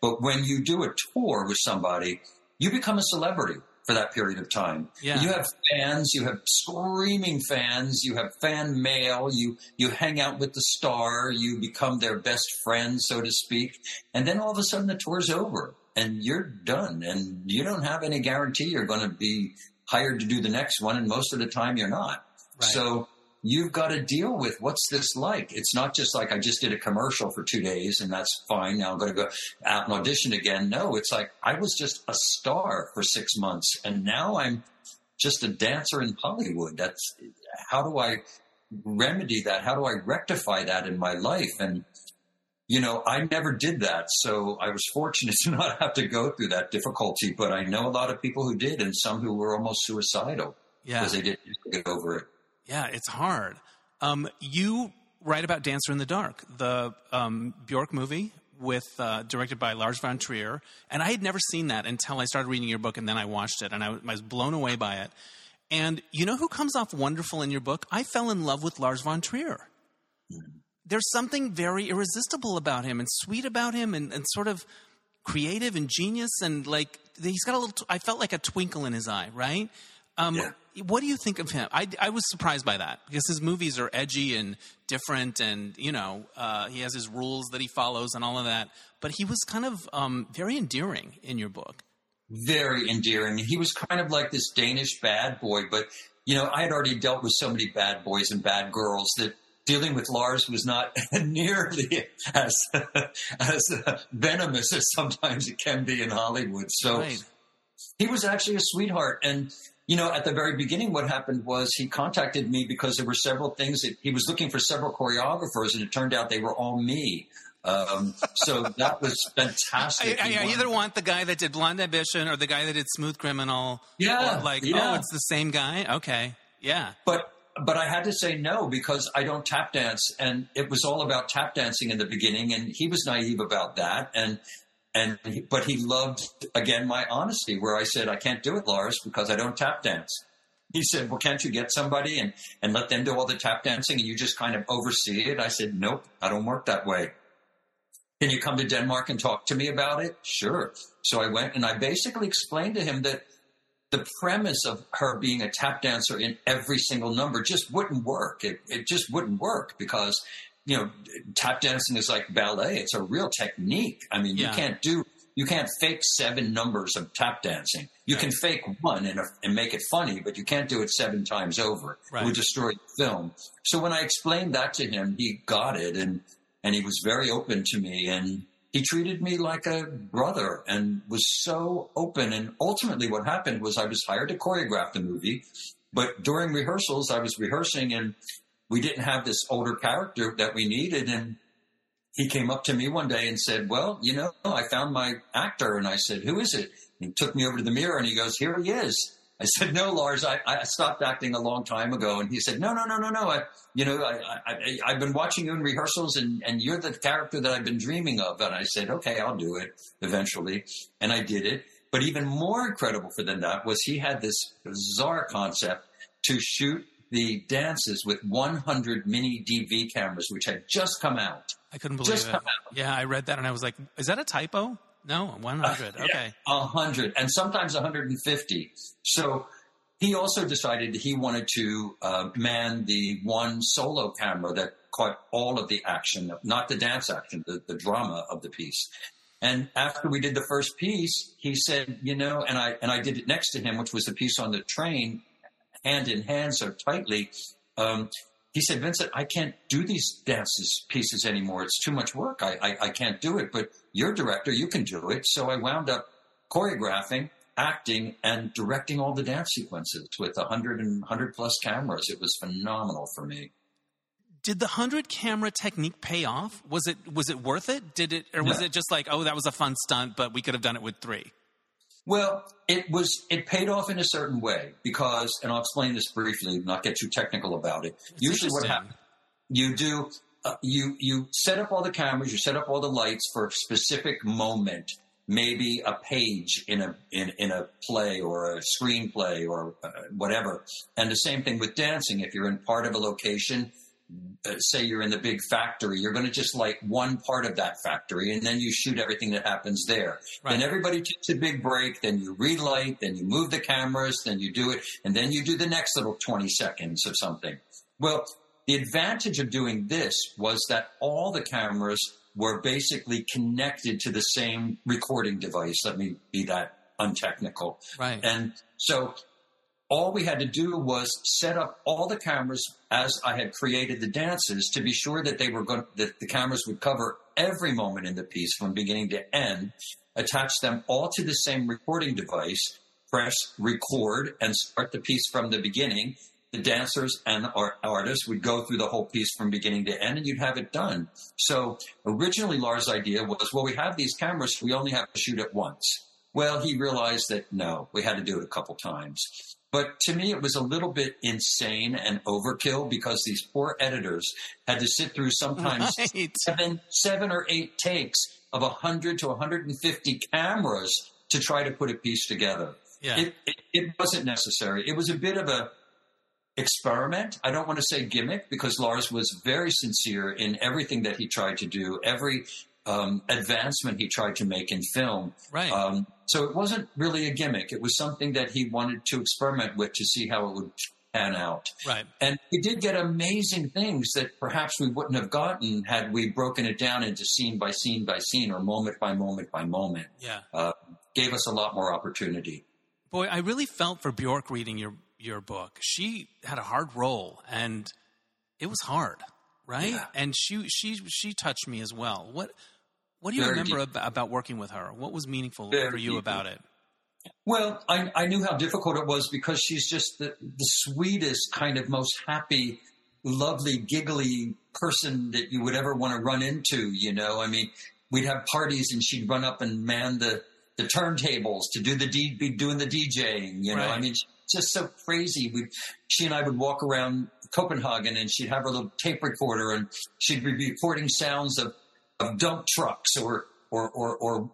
But when you do a tour with somebody, you become a celebrity. For that period of time. Yeah. You have fans, you have screaming fans, you have fan mail, you you hang out with the star, you become their best friend, so to speak, and then all of a sudden the tour's over and you're done and you don't have any guarantee you're going to be hired to do the next one and most of the time you're not. Right. So you've got to deal with what's this like. It's not just like I just did a commercial for two days and that's fine. Now I'm going to go out and audition again. No, it's like I was just a star for six months and now I'm just a dancer in Hollywood. That's how do I remedy that? How do I rectify that in my life? And you know, I never did that. So I was fortunate to not have to go through that difficulty, but I know a lot of people who did and some who were almost suicidal Yeah. because they didn't get over it. Yeah, it's hard. Um, you write about Dancer in the Dark, the um, Bjork movie with uh, directed by Lars von Trier, and I had never seen that until I started reading your book, and then I watched it, and I was blown away by it. And you know who comes off wonderful in your book? I fell in love with Lars von Trier. There's something very irresistible about him, and sweet about him, and, and sort of creative and genius, and like he's got a little. I felt like a twinkle in his eye, right? Um, Yeah. What do you think of him? I, I was surprised by that because his movies are edgy and different, and you know uh, he has his rules that he follows and all of that. But he was kind of um, very endearing in your book. Very endearing. He was kind of like this Danish bad boy, but you know, I had already dealt with so many bad boys and bad girls that dealing with Lars was not nearly as as venomous as sometimes it can be in Hollywood. So Right. he was actually a sweetheart and you know at the very beginning what happened was he contacted me because there were several things that he was looking for several choreographers and it turned out they were all me um, so that was fantastic I, He I either want the guy that did Blonde Ambition or the guy that did Smooth Criminal. Yeah, like, yeah. oh, it's the same guy. Okay. Yeah. but but I had to say no because I don't tap dance, and it was all about tap dancing in the beginning, and he was naive about that, and and but he loved again my honesty, where I said I can't do it, Lars, because I don't tap dance. He said, "Well, can't you get somebody and and let them do all the tap dancing, and you just kind of oversee it?" I said, "Nope, I don't work that way." Can you come to Denmark and talk to me about it? Sure. So I went and I basically explained to him that the premise of her being a tap dancer in every single number just wouldn't work. It, it just wouldn't work because, you know, tap dancing is like ballet. It's a real technique. I mean, Yeah. you can't do, you can't fake seven numbers of tap dancing. You can fake one and, and make it funny, but you can't do it seven times over. Right. It would destroy the film. So when I explained that to him, he got it and, and he was very open to me and he treated me like a brother and was so open. And ultimately, what happened was I was hired to choreograph the movie, but during rehearsals, I was rehearsing and we didn't have this older character that we needed. And he came up to me one day and said, Well, you know, I found my actor. And I said, Who is it? And he took me over to the mirror and he goes, Here he is. I said, No, Lars, I, I stopped acting a long time ago. And he said, No, no, no, no, no. I, you know, I, I, I've been watching you in rehearsals and, and you're the character that I've been dreaming of. And I said, Okay, I'll do it eventually. And I did it. But even more incredible for than that was he had this bizarre concept to shoot the dances with 100 mini DV cameras, which had just come out. I couldn't believe Just it. Yeah, I read that and I was like, is that a typo? No, 100. Okay. A hundred and sometimes 150. So he also decided he wanted to uh, man the one solo camera that caught all of the action, not the dance action, the, the drama of the piece. And after we did the first piece, he said, you know, and I and I did it next to him, which was the piece on the train, hand in hand so tightly. Um, he said, Vincent, I can't do these dances pieces anymore. It's too much work. I, I, I can't do it. But you're director, you can do it. So I wound up choreographing, acting, and directing all the dance sequences with 100 and 100 plus cameras. It was phenomenal for me. Did the 100 camera technique pay off? Was it was it worth it? Did it or was No. it just like, oh, that was a fun stunt, but we could have done it with 3? Well, it was it paid off in a certain way because, and I'll explain this briefly, not get too technical about it. Usually, what happens, you do uh, you you set up all the cameras, you set up all the lights for a specific moment, maybe a page in a in in a play or a screenplay or uh, whatever. And the same thing with dancing. If you're in part of a location, Uh, say you're in the big factory, you're going to just light one part of that factory and then you shoot everything that happens there. Right. Then everybody takes a big break, then you relight, then you move the cameras, then you do it, and then you do the next little 20 seconds of something. Well, the advantage of doing this was that all the cameras were basically connected to the same recording device. Let me be that untechnical. Right. And so all we had to do was set up all the cameras as I had created the dances to be sure that they were going that the cameras would cover every moment in the piece from beginning to end, attach them all to the same recording device, press record and start the piece from the beginning. The dancers and our artists would go through the whole piece from beginning to end and you'd have it done. So originally Lars' idea was, well, we have these cameras, we only have to shoot it once. Well, he realized that no, we had to do it a couple times. But to me, it was a little bit insane and overkill because these poor editors had to sit through sometimes Right. seven, seven or eight takes of 100 to 150 cameras to try to put a piece together. Yeah. It, it, it wasn't necessary. It was a bit of a experiment. I don't want to say gimmick because Lars was very sincere in everything that he tried to do, every um, advancement he tried to make in film. Right. Um, so it wasn't really a gimmick. It was something that he wanted to experiment with to see how it would pan out. right. And we did get amazing things that perhaps we wouldn't have gotten had we broken it down into scene by scene by scene or moment by moment by moment. Yeah. Uh, gave us a lot more opportunity. Boy, I really felt for Bjork reading your your book. She had a hard role, and it was hard, right? Yeah. And she she she touched me as well. What what do you Very remember deep. ab- about working with her? What was meaningful Very for you deeply. about it? Well, I, I knew how difficult it was because she's just the, the sweetest, kind of most happy, lovely, giggly person that you would ever want to run into. You know, I mean, we'd have parties and she'd run up and man the, the turntables to do the D, be doing the DJing. You know, Right. I mean, she's just so crazy. We, she and I would walk around Copenhagen and she'd have her little tape recorder and she'd be recording sounds of, of dump trucks or or or, or,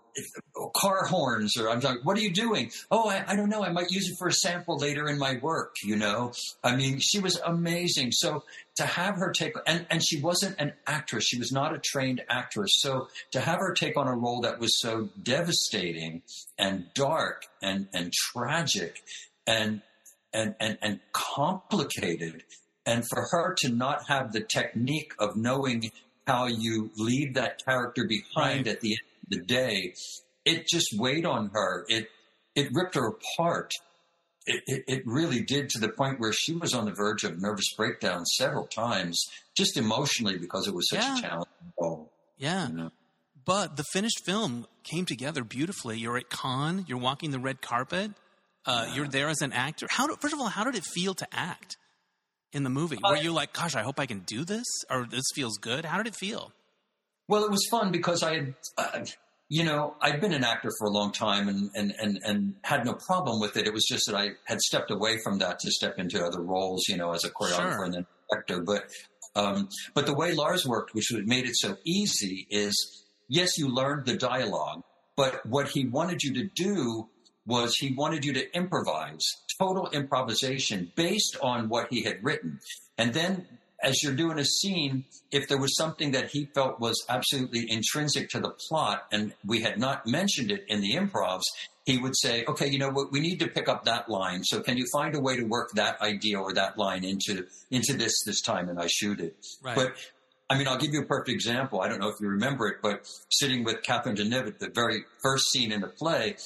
or car horns or I'm like, what are you doing? Oh, I, I don't know. I might use it for a sample later in my work. You know, I mean, she was amazing. So to have her take and and she wasn't an actress. She was not a trained actress. So to have her take on a role that was so devastating and dark and and tragic and and and, and complicated and for her to not have the technique of knowing how you leave that character behind Right. at the end of the day, it just weighed on her. It it ripped her apart. It, it, it really did to the point where she was on the verge of nervous breakdown several times, just emotionally because it was such Yeah. a challenging role. Yeah. You know? But the finished film came together beautifully. You're at Cannes. You're walking the red carpet. Uh, You're there as an actor. How? Do, first of all, how did it feel to act in the movie? Were you like, "Gosh, I hope I can do this," or "This feels good"? How did it feel? Well, it was fun because I had, uh, you know, I'd been an actor for a long time and, and, and, and had no problem with it. It was just that I had stepped away from that to step into other roles, you know, as a choreographer Sure. and then director. But, um, but the way Lars worked, which made it so easy, is yes, you learned the dialogue, but what he wanted you to do was he wanted you to improvise, total improvisation based on what he had written. And then as you're doing a scene, if there was something that he felt was absolutely intrinsic to the plot and we had not mentioned it in the improvs, he would say, okay, you know what, we need to pick up that line. So can you find a way to work that idea or that line into, into this, this time? And I shoot it. Right. But I mean, I'll give you a perfect example. I don't know if you remember it, but sitting with Catherine Deneuve at the very first scene in the play,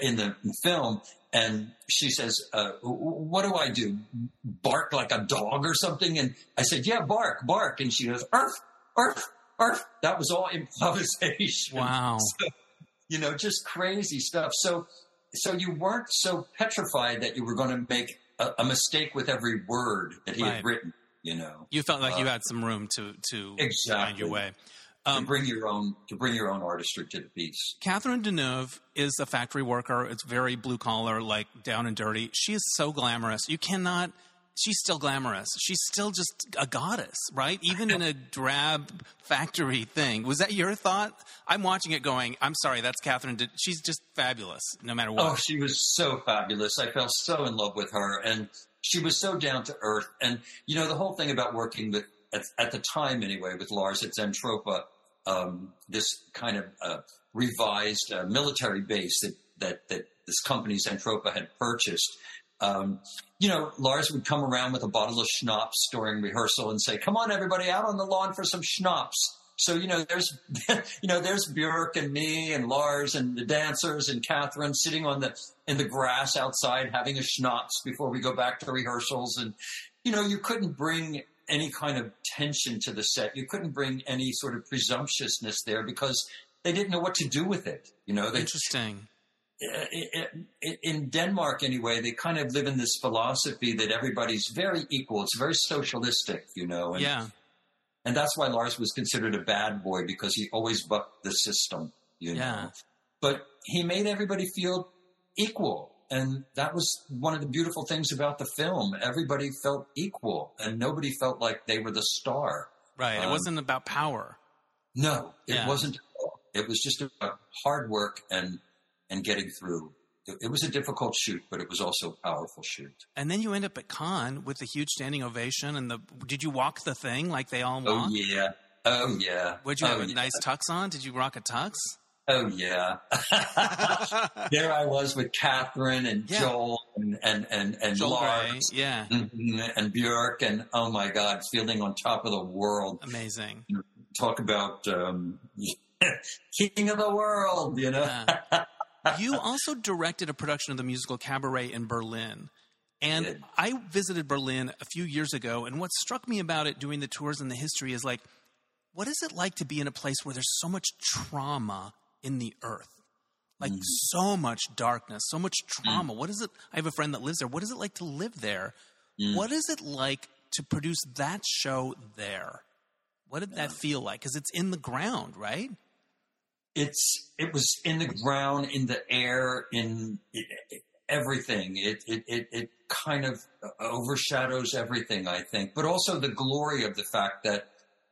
in the film, and she says, uh, "What do I do? Bark like a dog or something?" And I said, "Yeah, bark, bark." And she goes, "Arf, arf, arf." That was all improvisation. Wow. So, you know, just crazy stuff. So, so you weren't so petrified that you were going to make a, a mistake with every word that he Right. had written. You know, You felt like you Uh, had some room to to find your way. To Um, bring your own to bring your own artistry to the piece. Catherine Deneuve is a factory worker. It's very blue collar, like down and dirty. She is so glamorous. You cannot. She's still glamorous. She's still just a goddess, right? Even in a drab factory thing. Was that your thought? I'm watching it going, I'm sorry, that's Catherine. De- She's just fabulous, no matter what. Oh, she was so fabulous. I fell so in love with her, and she was so down to earth. And you know, the whole thing about working with at, at the time anyway, with Lars at Zentropa, um, this kind of uh, revised uh, military base that, that, that this company Zentropa had purchased. Um, you know, Lars would come around with a bottle of schnapps during rehearsal and say, "Come on, everybody, out on the lawn for some schnapps." So you know, there's you know, there's Björk and me and Lars and the dancers and Catherine sitting on the in the grass outside having a schnapps before we go back to rehearsals, and you know, you couldn't bring any kind of tension to the set. You couldn't bring any sort of presumptuousness there because they didn't know what to do with it. You know, they, Interesting. Uh, in Denmark anyway, they kind of live in this philosophy that everybody's very equal. It's very socialistic, you know. And, Yeah. and that's why Lars was considered a bad boy because he always bucked the system, you know. Yeah. But he made everybody feel equal. And that was one of the beautiful things about the film. Everybody felt equal and nobody felt like they were the star. Right. it Um, wasn't about power. No, it Yeah. wasn't. It was just about hard work and and getting through. It, it was a difficult shoot, but it was also a powerful shoot. And then you end up at Cannes with the huge standing ovation and the. Did you walk the thing like they all Oh walk? yeah, oh yeah. Would you oh, have a yeah. nice tux on? Did you rock a tux? Oh yeah. there I was with Catherine and Yeah. Joel and and and, and Joel Grey. Lars Yeah. mhm, and Björk and oh my God, feeling on top of the world. Amazing. Talk about um, king of the world, you know. Yeah. you also directed a production of the musical Cabaret in Berlin. And. I visited Berlin a few years ago, and what struck me about it doing the tours and the history is like, what is it like to be in a place where there's so much trauma in the earth? Like mm-hmm. so much darkness, so much mm. trauma. What is it? I have a friend that lives there. What is it like to live there? Mm. What is it like to produce that show there? What did that feel like? Because it's in the ground, right? it's it was in the ground, in the air, in everything. It, it it it kind of uh, overshadows everything, I think. But also the glory of the fact that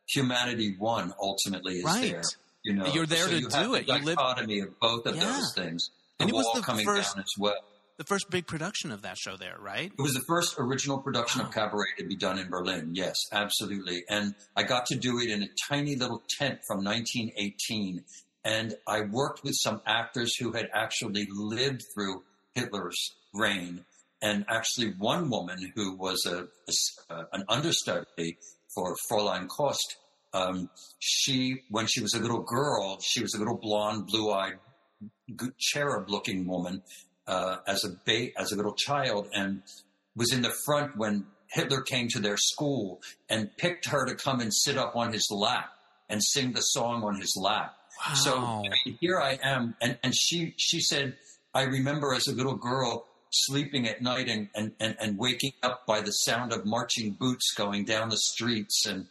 humanity won ultimately is Right. there. You know, You're there so to you do it. The You live- dichotomy of both of Yeah. those things. The And it was the coming first- down as well. The first big production of that show there, right? It was the first original production Wow. of Cabaret to be done in Berlin. Yes, absolutely. And I got to do it in a tiny little tent from 1918. And I worked with some actors who had actually lived through Hitler's reign. And actually, one woman who was a, a uh, an understudy for Fräulein Kost, um, she, when she was a little girl, she was a little blonde, blue-eyed, cherub-looking woman uh, as a ba- as a little child, and was in the front when Hitler came to their school and picked her to come and sit up on his lap and sing the song on his lap. So Wow. Mean, here I am, and, and she she said, I remember as a little girl sleeping at night and, and, and, and waking up by the sound of marching boots going down the streets and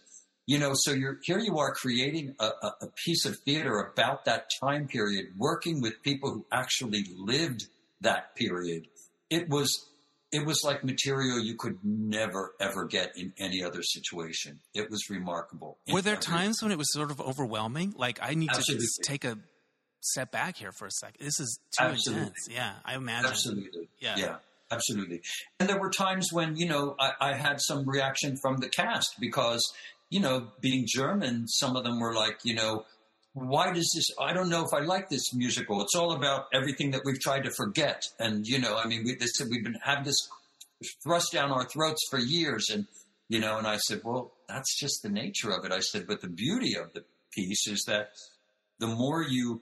you know so you're here you are creating a, a, a piece of theater about that time period working with people who actually lived that period it was it was like material you could never ever get in any other situation it was remarkable Were there Every- times when it was sort of overwhelming? Like, I need Absolutely. to just take a step back here for a second. This is too Absolutely. intense. Yeah, I imagine. Absolutely. Yeah. Yeah. Absolutely. And there were times when, you know, I, I had some reaction from the cast because, you know, being German, some of them were like, you know, why does this, I don't know if I like this musical. It's all about everything that we've tried to forget. And, you know, I mean, we, this, we've been, had this thrust down our throats for years. And, you know, and I said, well, that's just the nature of it. I said, but the beauty of the piece is that the more you,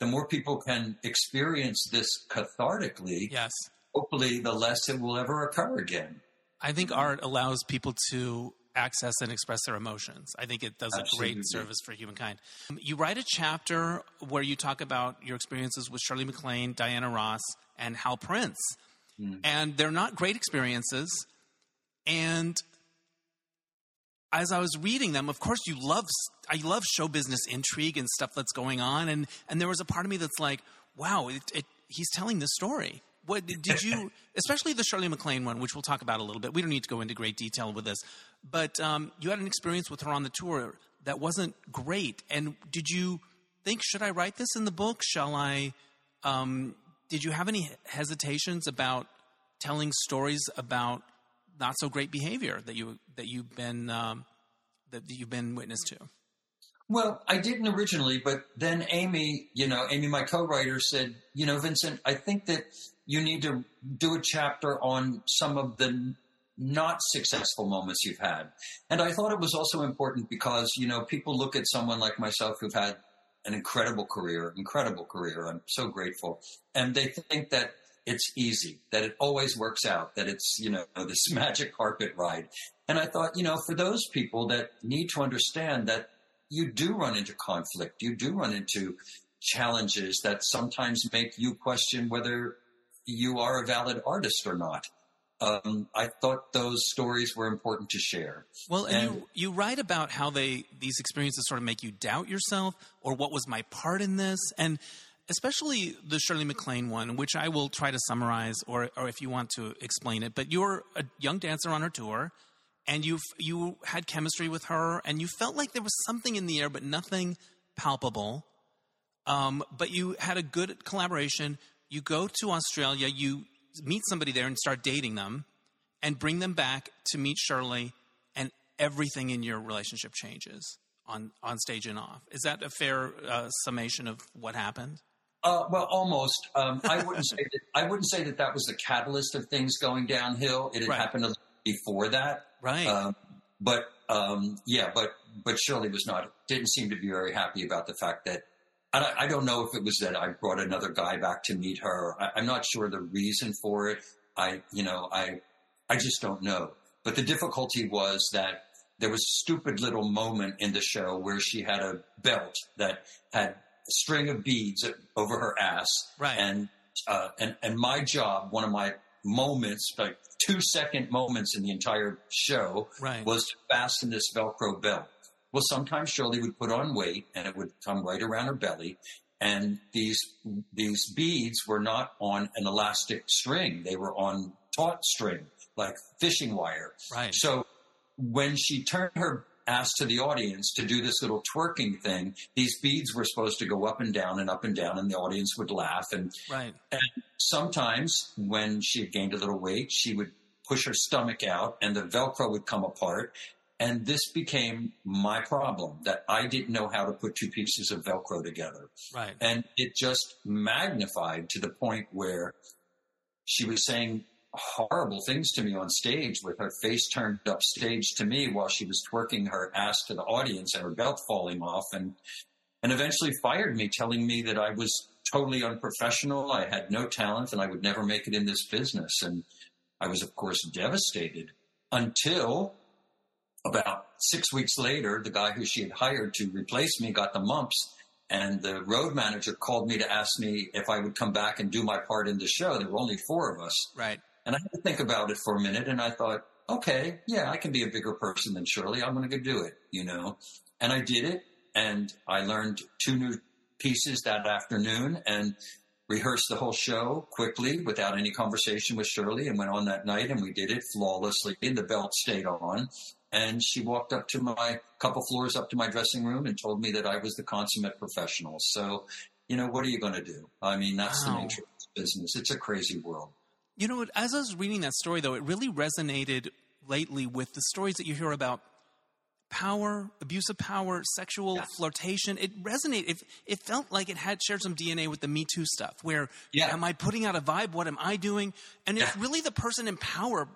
the more people can experience this cathartically, Yes. hopefully the less it will ever occur again. I think art allows people to access and express their emotions. I think it does a great service for humankind. Um, You write a chapter where you talk about your experiences with Shirley MacLaine, Diana Ross, and Hal Prince. And they're not great experiences. And as I was reading them, of course, you love I love show business intrigue and stuff that's going on, and and there was a part of me that's like, wow, it, it, he's telling this story. What did you, especially the Shirley MacLaine one, which we'll talk about a little bit. We don't need to go into great detail with this, but um, you had an experience with her on the tour that wasn't great. And did you think, should I write this in the book? Shall I? Um, did you have any hesitations about telling stories about not so great behavior that you that you've been um, that you've been witness to? Well, I didn't originally, but then Amy, you know, Amy, my co-writer said, you know, Vincent, I think that you need to do a chapter on some of the not successful moments you've had. And I thought it was also important because, you know, people look at someone like myself who've had an incredible career, incredible career. I'm so grateful. And they think that it's easy, that it always works out, that it's, you know, this magic carpet ride. And I thought, you know, for those people that need to understand that you do run into conflict, you do run into challenges that sometimes make you question whether you are a valid artist or not. Um, I thought those stories were important to share. Well, and, and, you, you write about how they these experiences sort of make you doubt yourself, or what was my part in this, and especially the Shirley MacLaine one, which I will try to summarize, or or if you want to explain it. But you're a young dancer on her tour, and you you had chemistry with her, and you felt like there was something in the air, but nothing palpable. Um, but you had a good collaboration. You go to Australia. You meet somebody there and start dating them and bring them back to meet Shirley and everything in your relationship changes on, on stage and off. Is that a fair uh, summation of what happened? Uh, well, almost. Um, I wouldn't say that. I wouldn't say that that was the catalyst of things going downhill. It had right. happened before that, right? Um, but um, yeah, but but Shirley was not. Didn't seem to be very happy about the fact that I, I don't know if it was that I brought another guy back to meet her. I, I'm not sure the reason for it. I, you know, I, I just don't know. But the difficulty was that there was a stupid little moment in the show where she had a belt that had a string of beads over her ass. Right. And, uh, and, and my job, one of my moments, like two second moments in the entire show right. was to fasten this Velcro belt. Well, sometimes Shirley would put on weight and it would come right around her belly. And these, these beads were not on an elastic string. They were on taut string, like fishing wire. Right. So when she turned her ass to the audience to do this little twerking thing, these beads were supposed to go up and down and up and down, and the audience would laugh. And, right. and sometimes when she had gained a little weight, she would push her stomach out and the Velcro would come apart and this became my problem that I didn't know how to put two pieces of Velcro together. Right. And it just magnified to the point where she was saying horrible things to me on stage with her face turned up stage to me while she was twerking her ass to the audience and her belt falling off and and eventually fired me telling me that I was totally unprofessional, I had no talent and I would never make it in this business and I was of course devastated until about six weeks later, the guy who she had hired to replace me got the mumps. And the road manager called me to ask me if I would come back and do my part in the show. There were only four of us. Right. And I had to think about it for a minute. And I thought, okay, yeah, I can be a bigger person than Shirley. I'm going to go do it, you know? And I did it. And I learned two new pieces that afternoon and rehearsed the whole show quickly without any conversation with Shirley and went on that night and we did it flawlessly. The belt stayed on and she walked up to my couple floors up to my dressing room and told me that I was the consummate professional. So, you know, what are you going to do? I mean, that's wow. the nature of this business. It's a crazy world. You know, as I was reading that story, though, it really resonated lately with the stories that you hear about power, abuse of power, sexual yeah. flirtation. It resonated. It, it, felt like it had shared some DNA with the Me Too stuff. Where yeah. am I putting out a vibe? What am I doing? And it's really the person in power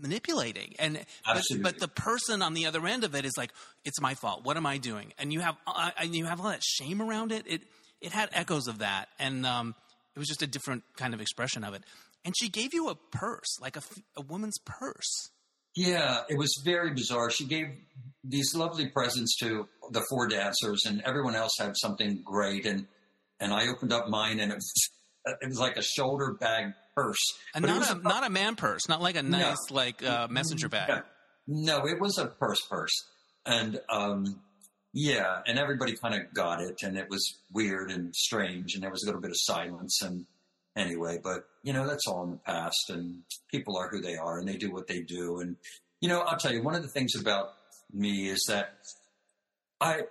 manipulating and but, but, the person on the other end of it is like it's my fault what am i doing and you have uh, and you have all that shame around it it it had echoes of that and um, it was just a different kind of expression of it and she gave you a purse like a, a woman's purse yeah it was very bizarre she gave these lovely presents to the four dancers and everyone else had something great and and i opened up mine and it was it was like a shoulder bag purse. And not a, a, not a man purse, not like a nice no. like uh, messenger bag. Yeah. No, it was a purse purse, and um, yeah, and everybody kind of got it, and it was weird and strange, and there was a little bit of silence, and anyway, but you know that's all in the past, and people are who they are, and they do what they do, and you know I'll tell you one of the things about me is that I,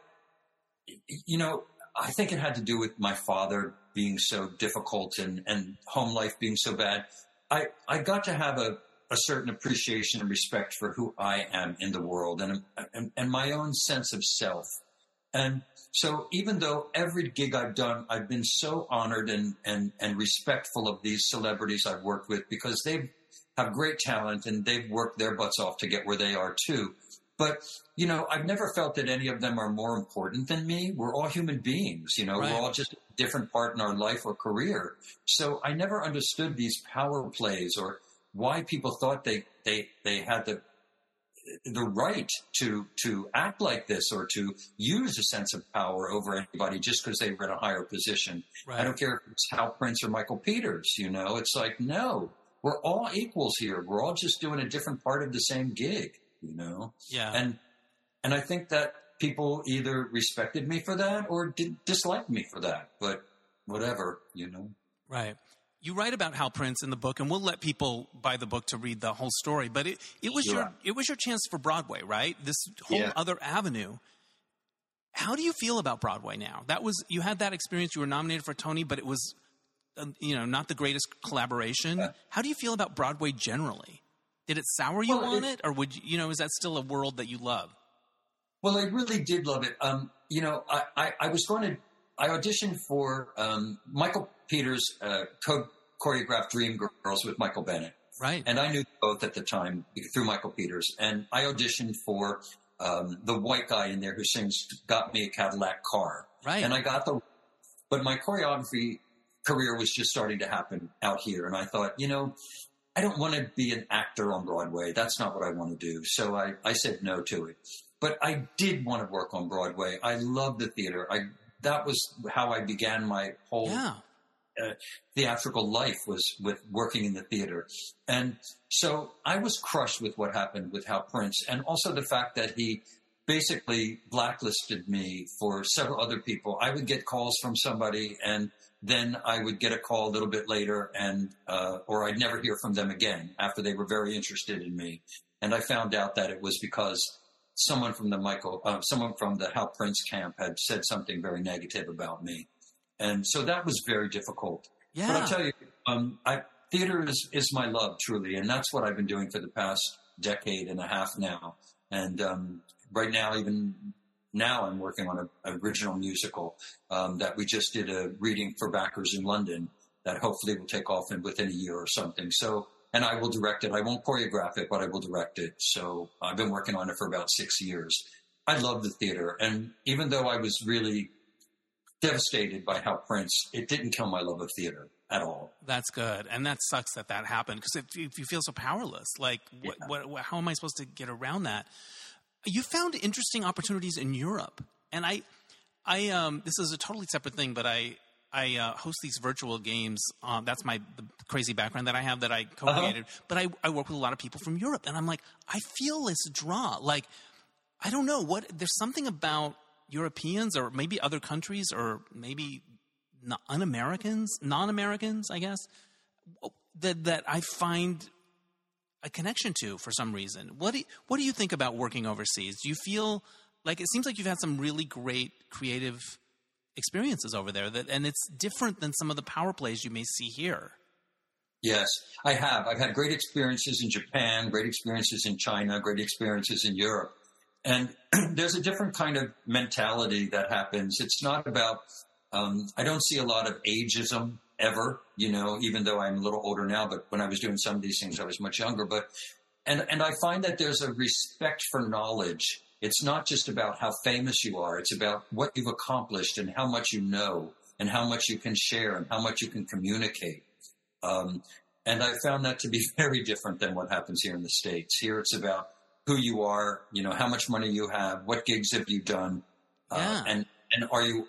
you know, I think it had to do with my father being so difficult and, and home life being so bad. I, I got to have a, a certain appreciation and respect for who I am in the world and, and, and my own sense of self. And so even though every gig I've done, I've been so honored and, and, and respectful of these celebrities I've worked with because they have great talent and they've worked their butts off to get where they are too. But, you know, I've never felt that any of them are more important than me. We're all human beings, you know, right. we're all just a different part in our life or career. So I never understood these power plays or why people thought they, they, they had the, the right to, to act like this or to use a sense of power over anybody just because they were in a higher position. Right. I don't care if it's Hal Prince or Michael Peters, you know, it's like, no, we're all equals here. We're all just doing a different part of the same gig you know? Yeah. And, and I think that people either respected me for that or did dislike me for that, but whatever, you know? Right. You write about Hal Prince in the book, and we'll let people buy the book to read the whole story. But it, it was your it was your chance for Broadway, right? This whole yeah. other avenue. How do you feel about Broadway now? That was you had that experience. You were nominated for Tony, but it was, uh, you know, not the greatest collaboration. How do you feel about Broadway generally? Did it sour you well, on it, it, or would you, you know? Is that still a world that you love? Well, I really did love it. Um, you know, I, I, I, was going to. I auditioned for um, Michael Peters' uh, co choreographed Dream Girls with Michael Bennett. Right. And I knew both at the time through Michael Peters. And I auditioned for um, the white guy in there who sings "Got Me a Cadillac Car." Right. And I got the, but my choreography career was just starting to happen out here, and I thought, you know, I don't want to be an actor on Broadway. That's not what I want to do. So I, I said no to it. But I did want to work on Broadway. I love the theater. I that was how I began my whole yeah. uh, theatrical life was with working in the theater. And so I was crushed with what happened with Hal Prince, and also the fact that he basically blacklisted me for several other people. I would get calls from somebody and then I would get a call a little bit later, and uh, or I'd never hear from them again after they were very interested in me. And I found out that it was because someone from the Michael, uh, someone from the Hal Prince camp had said something very negative about me, and so that was very difficult. Yeah. But I'll tell you, um, I, theater is is my love truly, and that's what I've been doing for the past decade and a half now. And um, right now, even now I'm working on an original musical um, that we just did a reading for backers in London that hopefully will take off in within a year or something. So, and I will direct it. I won't choreograph it, but I will direct it. So I've been working on it for about six years. I love the theater. And even though I was really devastated by Hal Prince, it didn't kill my love of theater at all. That's good. And that sucks that that happened because if, if, you feel so powerless, like yeah. what, what, how am I supposed to get around that? You found interesting opportunities in Europe, and I, I um, this is a totally separate thing, but I I uh, host these virtual games. Uh, that's my the crazy background that I have that I co-created. Uh-huh. But I, I work with a lot of people from Europe, and I'm like, I feel this draw. Like, I don't know what. There's something about Europeans, or maybe other countries, or maybe un-Americans, non-Americans, I guess, that that I find a connection to for some reason. What do you, what do you think about working overseas? Do you feel like it seems like you've had some really great creative experiences over there that and it's different than some of the power plays you may see here. Yes, I have. I've had great experiences in Japan, great experiences in China, great experiences in Europe. And there's a different kind of mentality that happens. It's not about, um, I don't see a lot of ageism ever, you know, even though I'm a little older now, but when I was doing some of these things, I was much younger. But, and, and I find that there's a respect for knowledge. It's not just about how famous you are. It's about what you've accomplished and how much you know and how much you can share and how much you can communicate. Um, and I found that to be very different than what happens here in the States. Here it's about who you are, you know, how much money you have, what gigs have you done, uh, yeah. and, and are you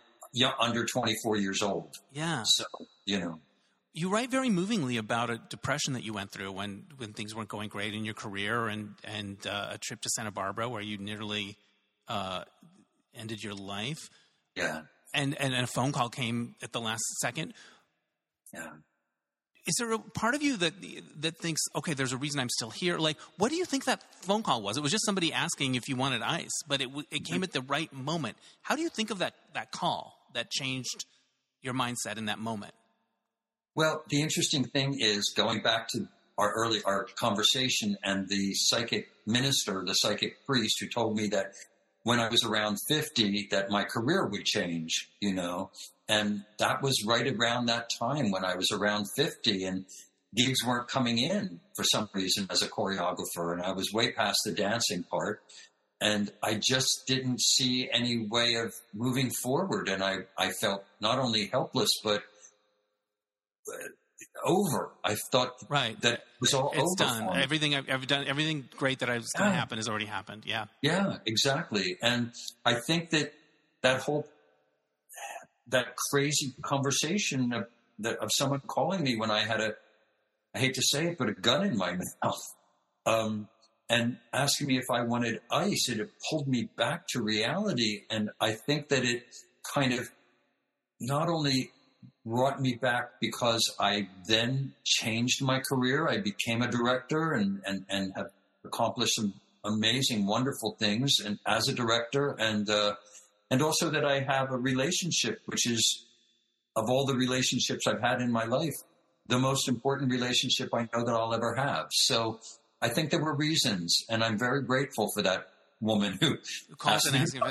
under 24 years old? Yeah. So you know. You write very movingly about a depression that you went through when, when things weren't going great in your career, and and uh, a trip to Santa Barbara where you nearly uh, ended your life. Yeah. And, and and a phone call came at the last second. Yeah. Is there a part of you that that thinks, okay, there's a reason I'm still here? Like, what do you think that phone call was? It was just somebody asking if you wanted ice, but it it came at the right moment. How do you think of that that call that changed your mindset in that moment? Well, the interesting thing is going back to our early our conversation and the psychic minister, the psychic priest who told me that when I was around 50 that my career would change, you know. And that was right around that time when I was around 50 and gigs weren't coming in for some reason as a choreographer and I was way past the dancing part and I just didn't see any way of moving forward and I I felt not only helpless but over. I thought right. that was all it's over. done. Everything I've ever done, everything great that I was going to Yeah. happen has already happened. Yeah. Yeah, exactly. And I think that that whole that crazy conversation of, that, of someone calling me when I had a I hate to say it, but a gun in my mouth, um, and asking me if I wanted ice, it pulled me back to reality. And I think that it kind of not only brought me back because I then changed my career. I became a director and, and, and have accomplished some amazing, wonderful things and as a director and, uh, and also that I have a relationship, which is of all the relationships I've had in my life, the most important relationship I know that I'll ever have. So I think there were reasons and I'm very grateful for that woman who Calls and asked asking me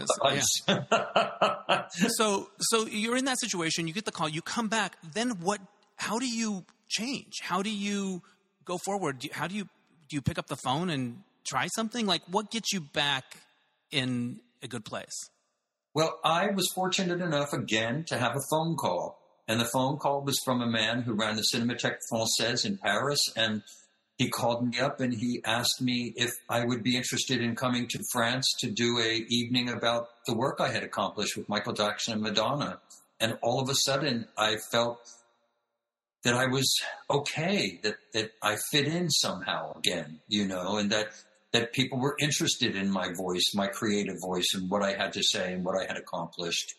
if it's- So, so you're in that situation. You get the call. You come back. Then what? How do you change? How do you go forward? Do you, how do you do? You pick up the phone and try something? Like what gets you back in a good place? Well, I was fortunate enough again to have a phone call. And the phone call was from a man who ran the Cinémathèque Française in Paris. And he called me up and he asked me if I would be interested in coming to France to do a evening about the work I had accomplished with Michael Jackson and Madonna. And all of a sudden I felt that I was okay, that, that I fit in somehow again, you know, and that that people were interested in my voice, my creative voice, and what I had to say and what I had accomplished.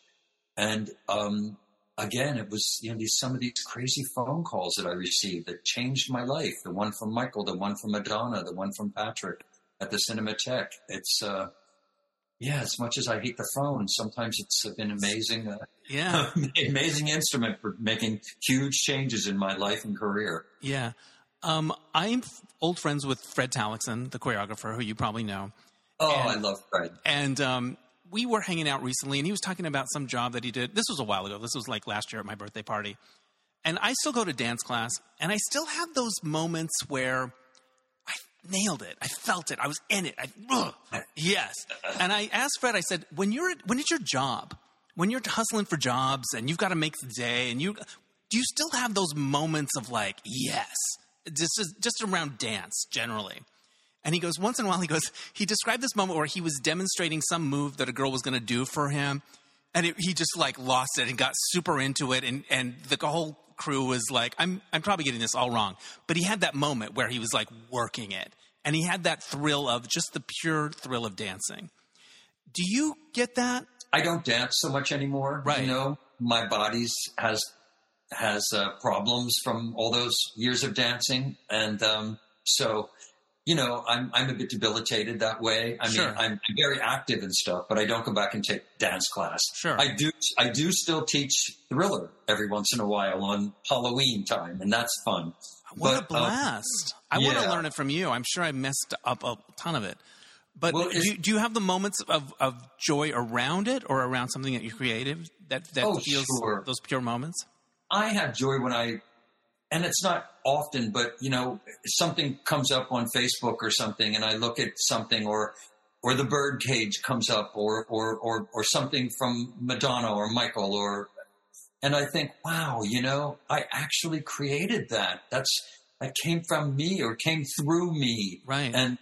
And um, again, it was you know these some of these crazy phone calls that I received that changed my life. The one from Michael, the one from Madonna, the one from Patrick at the Cinematheque. It's uh, yeah, as much as I hate the phone, sometimes it's been amazing, uh, Yeah, amazing instrument for making huge changes in my life and career. yeah. Um, I'm f- old friends with Fred Tallaksen, the choreographer, who you probably know. Oh, And- I love Fred. And um, we were hanging out recently, and he was talking about some job that he did. This was a while ago. This was like last year at my birthday party. And I still go to dance class, and I still have those moments where I nailed it. I felt it. I was in it. I, ugh, yes. And I asked Fred. I said, "When you're when your job, when you're hustling for jobs, and you've got to make the day, and you do you still have those moments of like, yes, just just around dance generally." And he goes, once in a while, he goes, he described this moment where he was demonstrating some move that a girl was going to do for him. And it, he just like lost it and got super into it. And, and the whole crew was like, I'm, I'm probably getting this all wrong. But he had that moment where he was like working it. And he had that thrill of just the pure thrill of dancing. Do you get that? I don't dance so much anymore. Right. You know, my body's has has uh, problems from all those years of dancing, and um, so you know, I'm I'm a bit debilitated that way. I Sure. mean, I'm very active and stuff, but I don't go back and take dance class. Sure. I do. I do still teach Thriller every once in a while on Halloween time, and that's fun. What a But, uh, blast. I want to learn it from you. I'm sure I messed up a ton of it. But Well, do, you, do you have the moments of, of joy around it or around something that you creative that, that Oh, feels sure. those pure moments? I have joy when I, and it's not often, but you know, something comes up on Facebook or something, and I look at something, or or the bird cage comes up, or or or or something from Madonna or Michael, or, and I think, wow, you know, I actually created that. That's that came from me or came through me, Right. and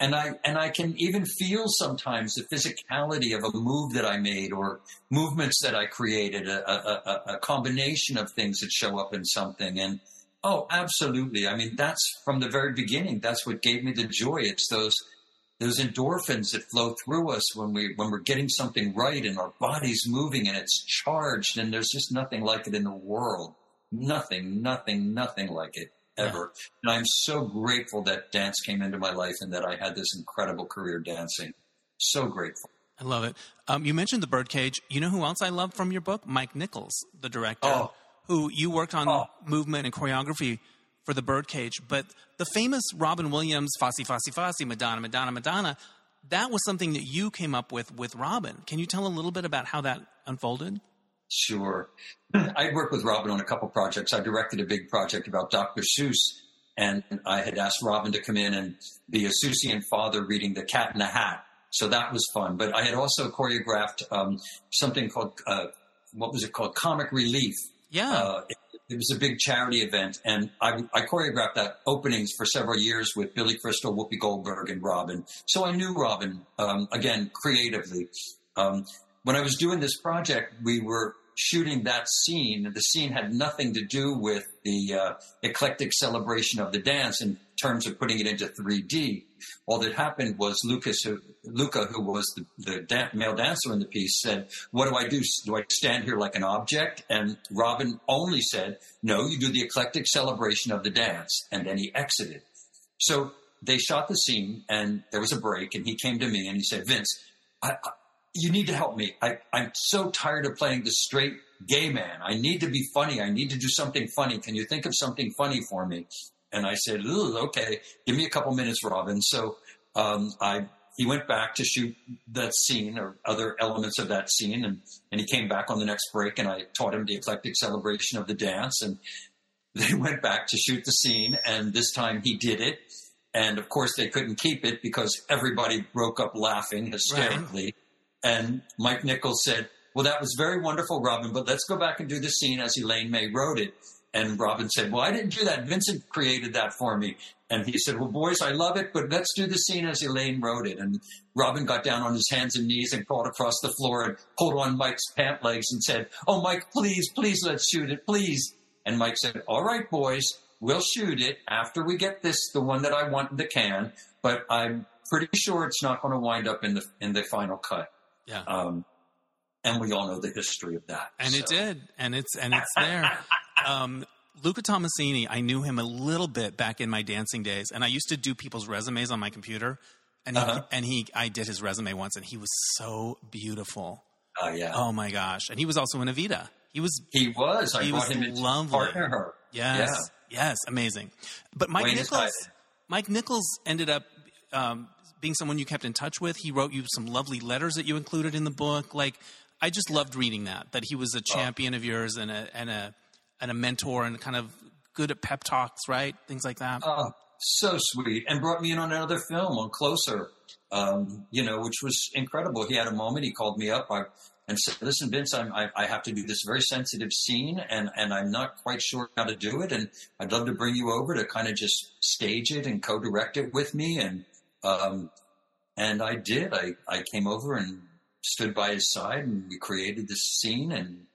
and I and I can even feel sometimes the physicality of a move that I made or movements that I created, a, a, a, combination of things that show up in something. And oh, absolutely. I mean, that's from the very beginning. That's what gave me the joy. It's those those endorphins that flow through us when we when we're getting something right and our body's moving and it's charged and there's just nothing like it in the world. Nothing, nothing, nothing like it ever. And I'm so grateful that dance came into my life and that I had this incredible career dancing. So grateful. I love it. Um, you mentioned the birdcage. You know who else I love from your book? Mike Nichols, the director, Oh. who you worked on Oh. movement and choreography for the Birdcage. But the famous Robin Williams, Fosse, Fosse, Fosse, Madonna, Madonna, Madonna, that was something that you came up with with Robin. Can you tell a little bit about how that unfolded? Sure. I worked with Robin on a couple projects. I directed a big project about Dr. Seuss, and I had asked Robin to come in and be a Seussian father reading The Cat in the Hat. So that was fun. But I had also choreographed um, something called, uh, what was it called? Comic Relief. Yeah. Uh, it, it, was a big charity event, and I, I, choreographed that openings for several years with Billy Crystal, Whoopi Goldberg, and Robin. So I knew Robin, um, again, creatively. Um, when I was doing this project, we were shooting that scene. The scene had nothing to do with the uh, eclectic celebration of the dance in terms of putting it into 3D. All that happened was Lucas, who, Luca, who was the, the da- male dancer in the piece, said, "What do I do? Do I stand here like an object?" And Robin only said, "No, you do the eclectic celebration of the dance." And then he exited. So they shot the scene, and there was a break, and he came to me and he said, "Vince." I, you need to help me. I, I'm so tired of playing the straight gay man. I need to be funny. I need to do something funny. Can you think of something funny for me? And I said, okay, give me a couple minutes, Robin. So um, I he went back to shoot that scene or other elements of that scene, and and he came back on the next break, and I taught him the eclectic celebration of the dance, and they went back to shoot the scene, and this time he did it. And of course, they couldn't keep it because everybody broke up laughing hysterically. Right. And Mike Nichols said, Well, that was very wonderful, Robin, but let's go back and do the scene as Elaine May wrote it. And Robin said, Well, I didn't do that. Vincent created that for me. And he said, Well, boys, I love it, but let's do the scene as Elaine wrote it. And Robin got down on his hands and knees and crawled across the floor and pulled on Mike's pant legs and said, Oh, Mike, please, please let's shoot it, please. And Mike said, All right, boys, we'll shoot it after we get this, the one that I want in the can, but I'm pretty sure it's not going to wind up in the in the final cut. Yeah. Um, and we all know the history of that. And so. it did, and it's and it's there. um, Luca Tommassini, I knew him a little bit back in my dancing days, and I used to do people's resumes on my computer. And he, uh-huh. and he, I did his resume once, and he was so beautiful. Oh yeah. Oh my gosh! And he was also in Evita. He was. He was. I he was him lovely. partner her. Yes. Yeah. Yes. Amazing. But Mike Wayne Nichols. Mike Nichols ended up um, being someone you kept in touch with. He wrote you some lovely letters that you included in the book. Like I just loved reading that. That he was a oh. champion oh. of yours and a and a and a mentor and kind of good at pep talks, right? Things like that. Oh, so sweet, and brought me in on another film on Closer. Um, you know, which was incredible. He had a moment. He called me up. I, and said, "Listen, Vince, I, I have to do this very sensitive scene, and and I'm not quite sure how to do it, and I'd love to bring you over to kind of just stage it and co-direct it with me." And um, and I did. I, I came over and stood by his side and we created this scene. And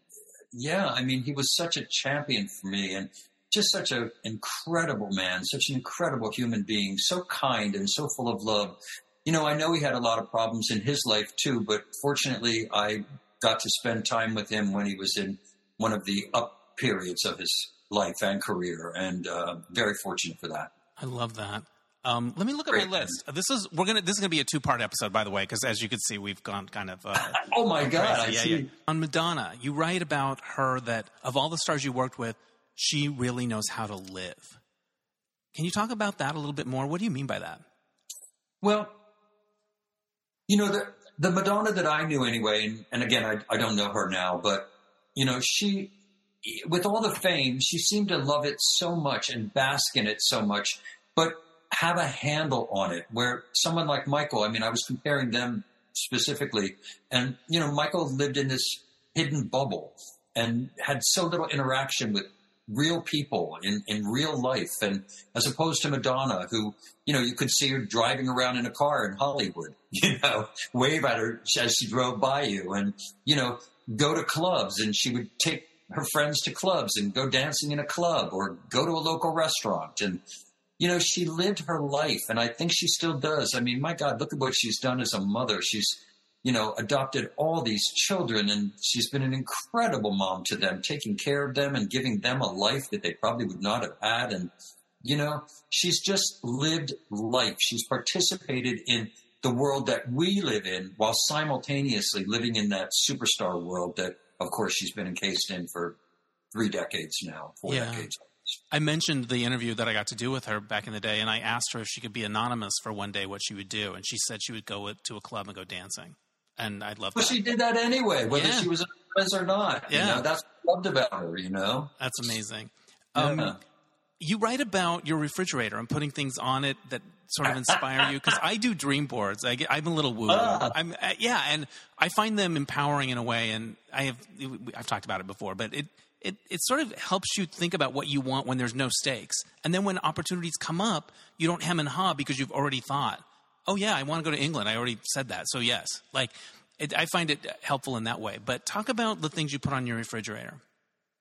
yeah, I mean, he was such a champion for me and just such an incredible man, such an incredible human being, so kind and so full of love. You know, I know he had a lot of problems in his life too, but fortunately, I got to spend time with him when he was in one of the up periods of his life and career, and uh, very fortunate for that. I love that. Um, let me look at my list. This is we're gonna this is gonna be a two part episode, by the way, because as you can see, we've gone kind of. Uh, oh my god! Yeah, yeah. On Madonna, you write about her that of all the stars you worked with, she really knows how to live. Can you talk about that a little bit more? What do you mean by that? Well, you know the the Madonna that I knew anyway, and, and again, I, I don't know her now, but you know she with all the fame, she seemed to love it so much and bask in it so much, but have a handle on it where someone like Michael, I mean, I was comparing them specifically and, you know, Michael lived in this hidden bubble and had so little interaction with real people in, in real life. And as opposed to Madonna, who, you know, you could see her driving around in a car in Hollywood, you know, wave at her as she drove by you and, you know, go to clubs and she would take her friends to clubs and go dancing in a club or go to a local restaurant. And, you know, she lived her life, and I think she still does. I mean, my God, look at what she's done as a mother. She's, you know, adopted all these children, and she's been an incredible mom to them, taking care of them and giving them a life that they probably would not have had. And, you know, she's just lived life. She's participated in the world that we live in while simultaneously living in that superstar world that, of course, she's been encased in for three decades now, four yeah. decades. I mentioned the interview that I got to do with her back in the day, and I asked her if she could be anonymous for one day, what she would do, and she said she would go to a club and go dancing, and I'd love. Well, that. she did that anyway, whether Yeah. she was anonymous or not. Yeah. You know, that's what I loved about her. You know. That's amazing. Yeah. Um, you write about your refrigerator and putting things on it that sort of inspire you because I do dream boards. I I'm a little woo. Ah. I'm uh, yeah, and I find them empowering in a way. And I have I've talked about it before, but it it it sort of helps you think about what you want when there's no stakes, and then when opportunities come up, you don't hem and haw because you've already thought, oh yeah, I want to go to England. I already said that, so yes, like. It, I find it helpful in that way. But talk about the things you put on your refrigerator.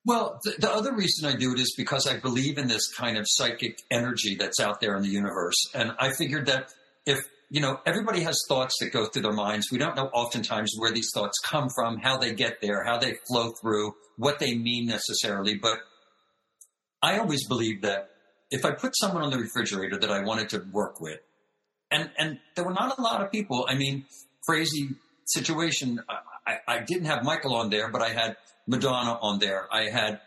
Well, the, the other reason I do it is because I believe in this kind of psychic energy that's out there in the universe. And I figured that if, you know, everybody has thoughts that go through their minds. We don't know oftentimes where these thoughts come from, how they get there, how they flow through, what they mean necessarily. But I always believe that if I put someone on the refrigerator that I wanted to work with, and, and there were not a lot of people, I mean, crazy situation. I, I, I didn't have Michael on there, but I had Madonna on there. I had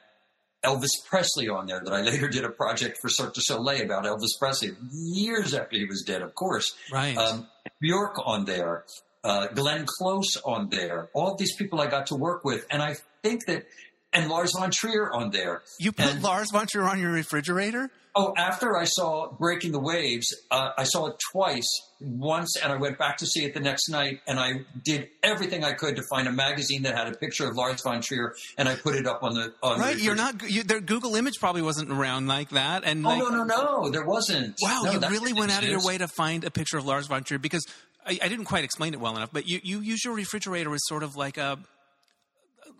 Elvis Presley on there that I later did a project for Cirque du Soleil about Elvis Presley years after he was dead, of course. Right. Um, Bjork on there, uh, Glenn Close on there, all these people I got to work with. And I think that, and Lars von Trier on there. You put And- Lars von Trier on your refrigerator? Oh, after I saw Breaking the Waves, uh, I saw it twice. Once, and I went back to see it the next night, and I did everything I could to find a magazine that had a picture of Lars von Trier, and I put it up on the on the Right, you're not. You, their Google image probably wasn't around like that. And Oh like, no, no, no! There wasn't. wow, No, you really went out of your way to find a picture of Lars von Trier because I, I didn't quite explain it well enough. But you, you use your refrigerator as sort of like a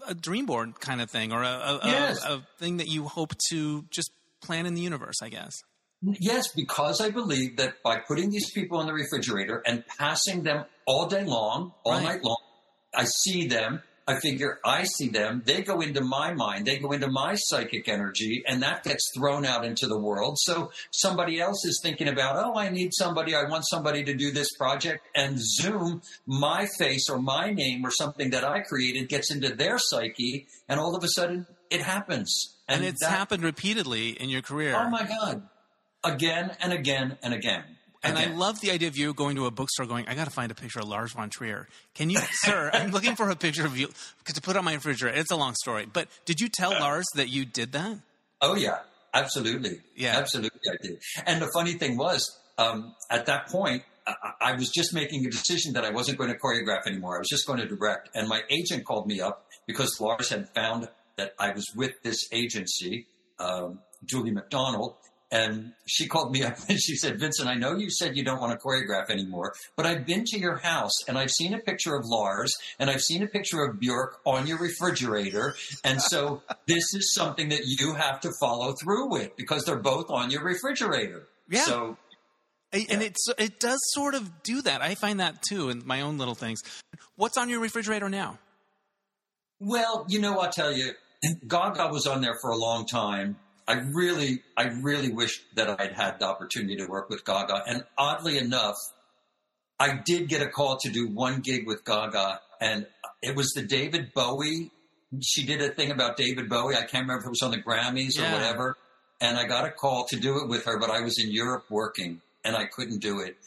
a dream board kind of thing, or a a, a- Yes. a thing that you hope to just plan in the universe. I guess. Yes, because I believe that by putting these people in the refrigerator and passing them all day long, all Right. night long, I see them. I figure I see them. They go into my mind. They go into my psychic energy, and that gets thrown out into the world. So somebody else is thinking about, oh, I need somebody. I want somebody to do this project. And Zoom, my face or my name or something that I created gets into their psyche, and all of a sudden it happens. And, it's that- happened repeatedly in your career. Oh my God. Again and again and again. And I love the idea of you going to a bookstore going, I got to find a picture of Lars von Trier. Can you, sir, I'm looking for a picture of you to put on my refrigerator. It's a long story. But did you tell Lars that you did that? Oh yeah, absolutely. Yeah. absolutely, I did. And the funny thing was, um, at that point, I, I was just making a decision that I wasn't going to choreograph anymore. I was just going to direct. And my agent called me up because Lars had found that I was with this agency, um, Julie McDonald. And she called me up and she said, Vincent, I know you said you don't want to choreograph anymore, but I've been to your house and I've seen a picture of Lars and I've seen a picture of Björk on your refrigerator. And so this is something that you have to follow through with because they're both on your refrigerator. Yeah. So I- And it's, it does sort of do that. I find that too in my own little things. What's on your refrigerator now? Well, you know, I'll tell you, Gaga was on there for a long time. I really, I really wish that I'd had the opportunity to work with Gaga. And oddly enough, I did get a call to do one gig with Gaga, and it was the David Bowie. She did a thing about David Bowie. I can't remember if it was on the Grammys Yeah. or whatever. And I got a call to do it with her, but I was in Europe working, and I couldn't do it.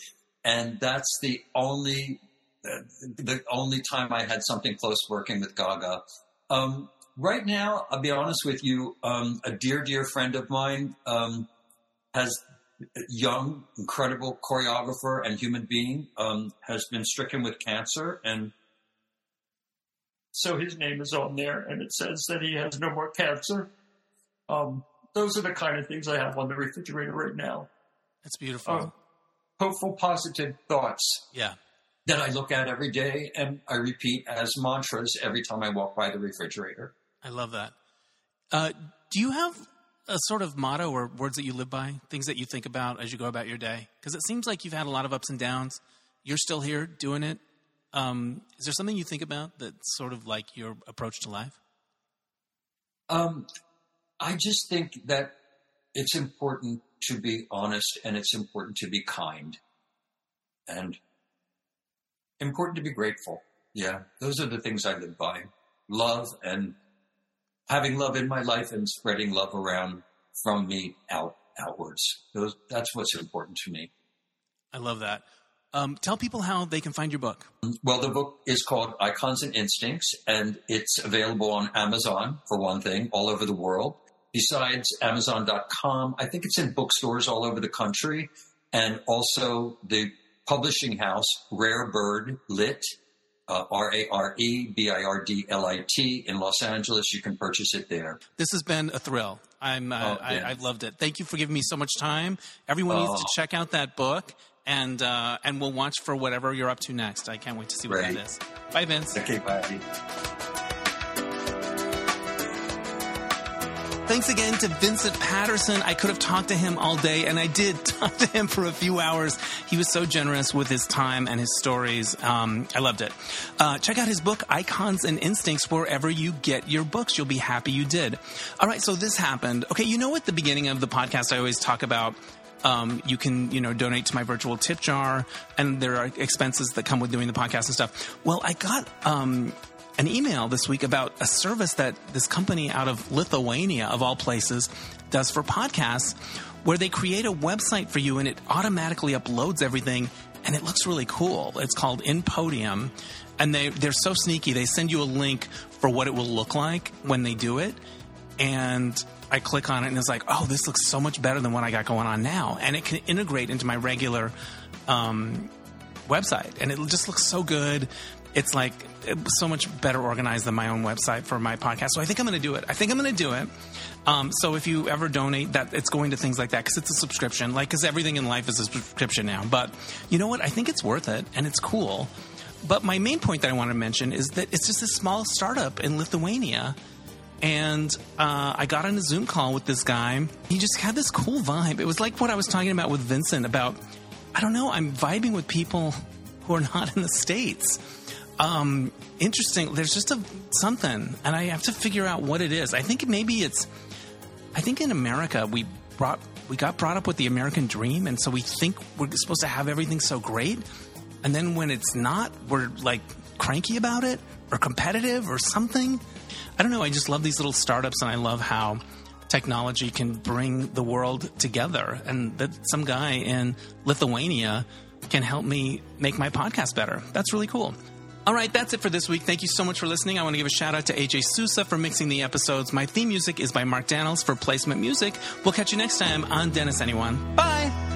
And that's the only the only time I had something close working with Gaga. Um, right now, I'll be honest with you, um, a dear, dear friend of mine um, has a young, incredible choreographer and human being um, has been stricken with cancer, and so his name is on there, and it says that he has no more cancer. Um, those are the kind of things I have on the refrigerator right now. It's beautiful. Uh, hopeful, positive thoughts yeah. that I look at every day and I repeat as mantras every time I walk by the refrigerator. I love that. Uh, do you have a sort of motto or words that you live by, things that you think about as you go about your day? Because it seems like you've had a lot of ups and downs. You're still here doing it. Um, is there something you think about that's sort of like your approach to life? Um, I just think that it's important to be honest and it's important to be kind and important to be grateful. Yeah, those are the things I live by. Love and having love in my life and spreading love around from me out outwards. Those, that's what's important to me. I love that. Um, tell people how they can find your book. Well, the book is called Icons and Instincts, and it's available on Amazon, for one thing, all over the world. Besides Amazon.com, I think it's in bookstores all over the country, and also the publishing house, Rare Bird Lit, uh, R A R E B I R D L I T in Los Angeles. You can purchase it there. This has been a thrill. I'm, uh, oh, I, have loved it. Thank you for giving me so much time. Everyone needs to oh. check out that book and uh, and we'll watch for whatever you're up to next. I can't wait to see what that is. Bye, Vince. Okay, bye. Thanks again to Vincent Paterson. I could have talked to him all day, and I did talk to him for a few hours. He was so generous with his time and his stories. Um, I loved it. Uh, check out his book, Icons and Instincts, wherever you get your books. You'll be happy you did. All right, so this happened. Okay, you know at the beginning of the podcast, I always talk about um, you can, you know, donate to my virtual tip jar, and there are expenses that come with doing the podcast and stuff. Well, I got um, an email this week about a service that this company out of Lithuania, of all places, does for podcasts, where they create a website for you and it automatically uploads everything, and it looks really cool. It's called InPodium, and they they're so sneaky. They send you a link for what it will look like when they do it, and I click on it and it's like, oh, this looks so much better than what I got going on now. And it can integrate into my regular um, website. And it just looks so good. It's like so much better organized than my own website for my podcast. So I think I'm going to do it. I think I'm going to do it. Um, so if you ever donate, that it's going to things like that because it's a subscription. Like because everything in life is a subscription now. But you know what? I think it's worth it and it's cool. But my main point that I want to mention is that it's just a small startup in Lithuania and uh, I got on a Zoom call with this guy. He just had this cool vibe. It was like what I was talking about with Vincent about, I don't know, I'm vibing with people who are not in the States. Um, interesting. There's just a something, and I have to figure out what it is. I think maybe it's, I think in America, we brought, we got brought up with the American dream, and so we think we're supposed to have everything so great. And then when it's not, we're like cranky about it or competitive or something. I don't know. I just love these little startups, and I love how technology can bring the world together. And that some guy in Lithuania can help me make my podcast better. That's really cool. All right, that's it for this week. Thank you so much for listening. I want to give a shout out to AJ Sousa for mixing the episodes. My theme music is by Mark Daniels for placement music. We'll catch you next time on Dennis Anyone. Bye.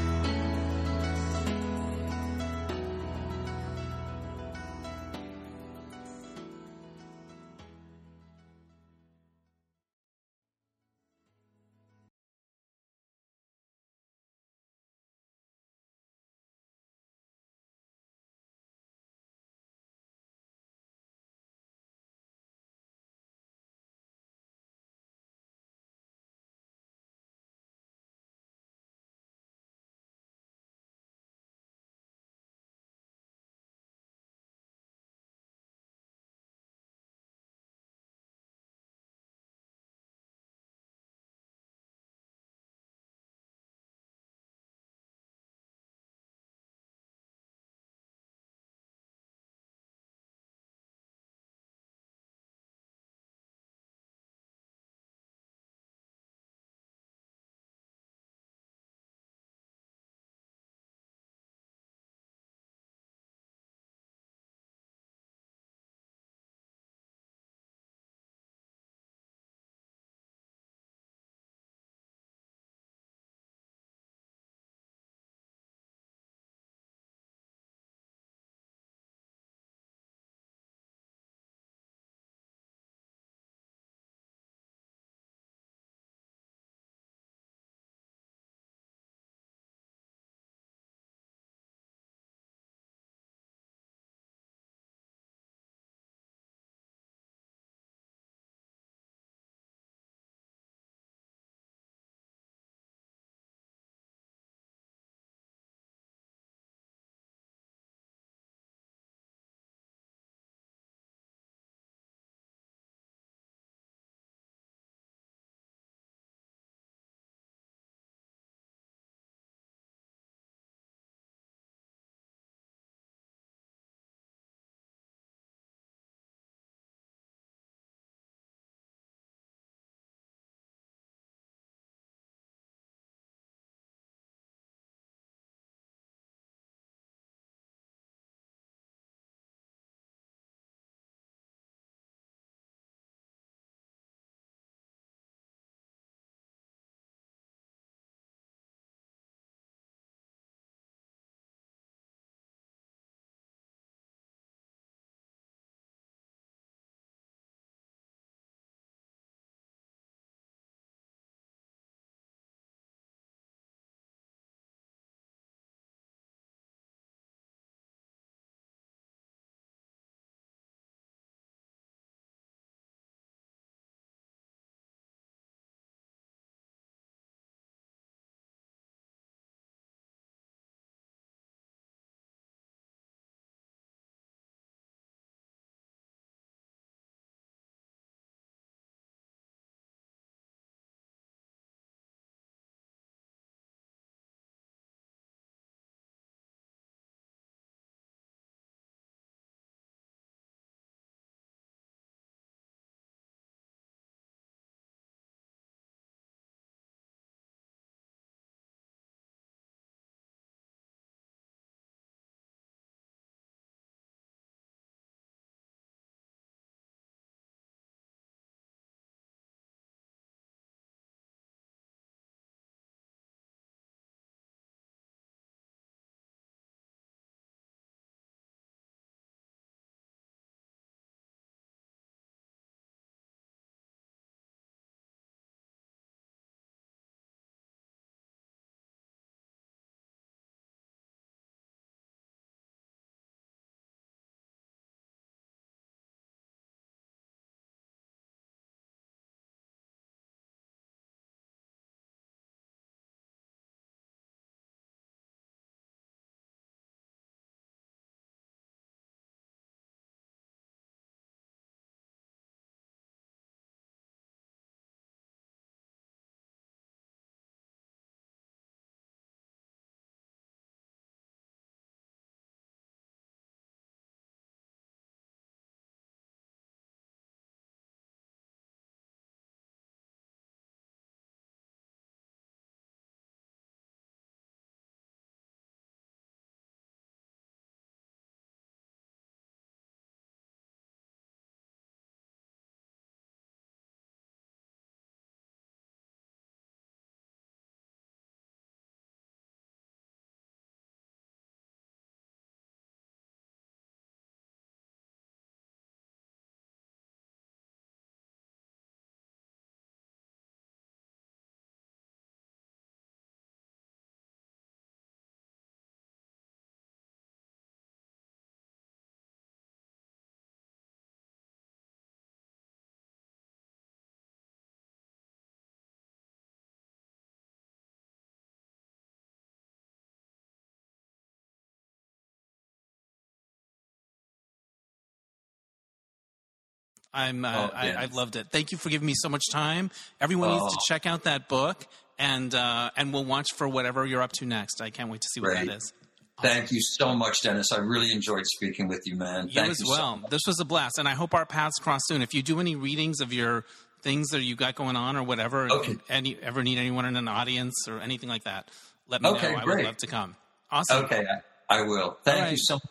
I'm uh, Oh, I, yeah. I've loved it. Thank you for giving me so much time. Everyone needs to Oh. check out that book, and uh, and we'll watch for whatever you're up to next. I can't wait to see what that Great. is. Thank you so much, Dennis. I really enjoyed speaking with you, man. You Thank as you well. much. this was a blast, and I hope our paths cross soon. If you do any readings of your things that you got going on or whatever, Okay. you any, ever need anyone in an audience or anything like that, let me Okay, know. I would love to come. Awesome. Okay, I, I will. Thank All you so much.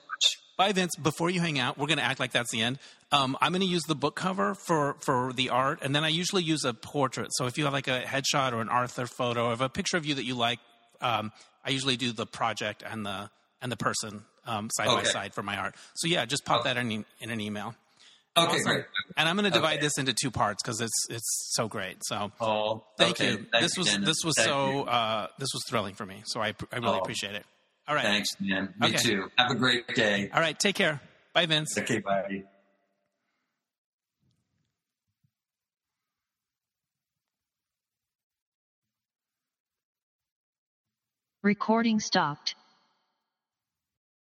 Bye, Vince. Before you hang out, we're going to act like that's the end. Um, I'm going to use the book cover for, for the art, and then I usually use a portrait. So if you have like a headshot or an Arthur photo of a picture of you that you like, um, I usually do the project and the and the person um, side by side for my art. So yeah, just pop that in, in an email. Okay, Awesome. great. And I'm going to divide Okay. this into two parts because it's it's so great. So Oh, thank okay. you. Thank this you, was Dennis. this was Thank so uh, this was thrilling for me. So I I really Oh. appreciate it. All right. Thanks, man. Me Okay. too. Have a great day. All right. Take care. Bye, Vince. Okay, bye. Recording stopped.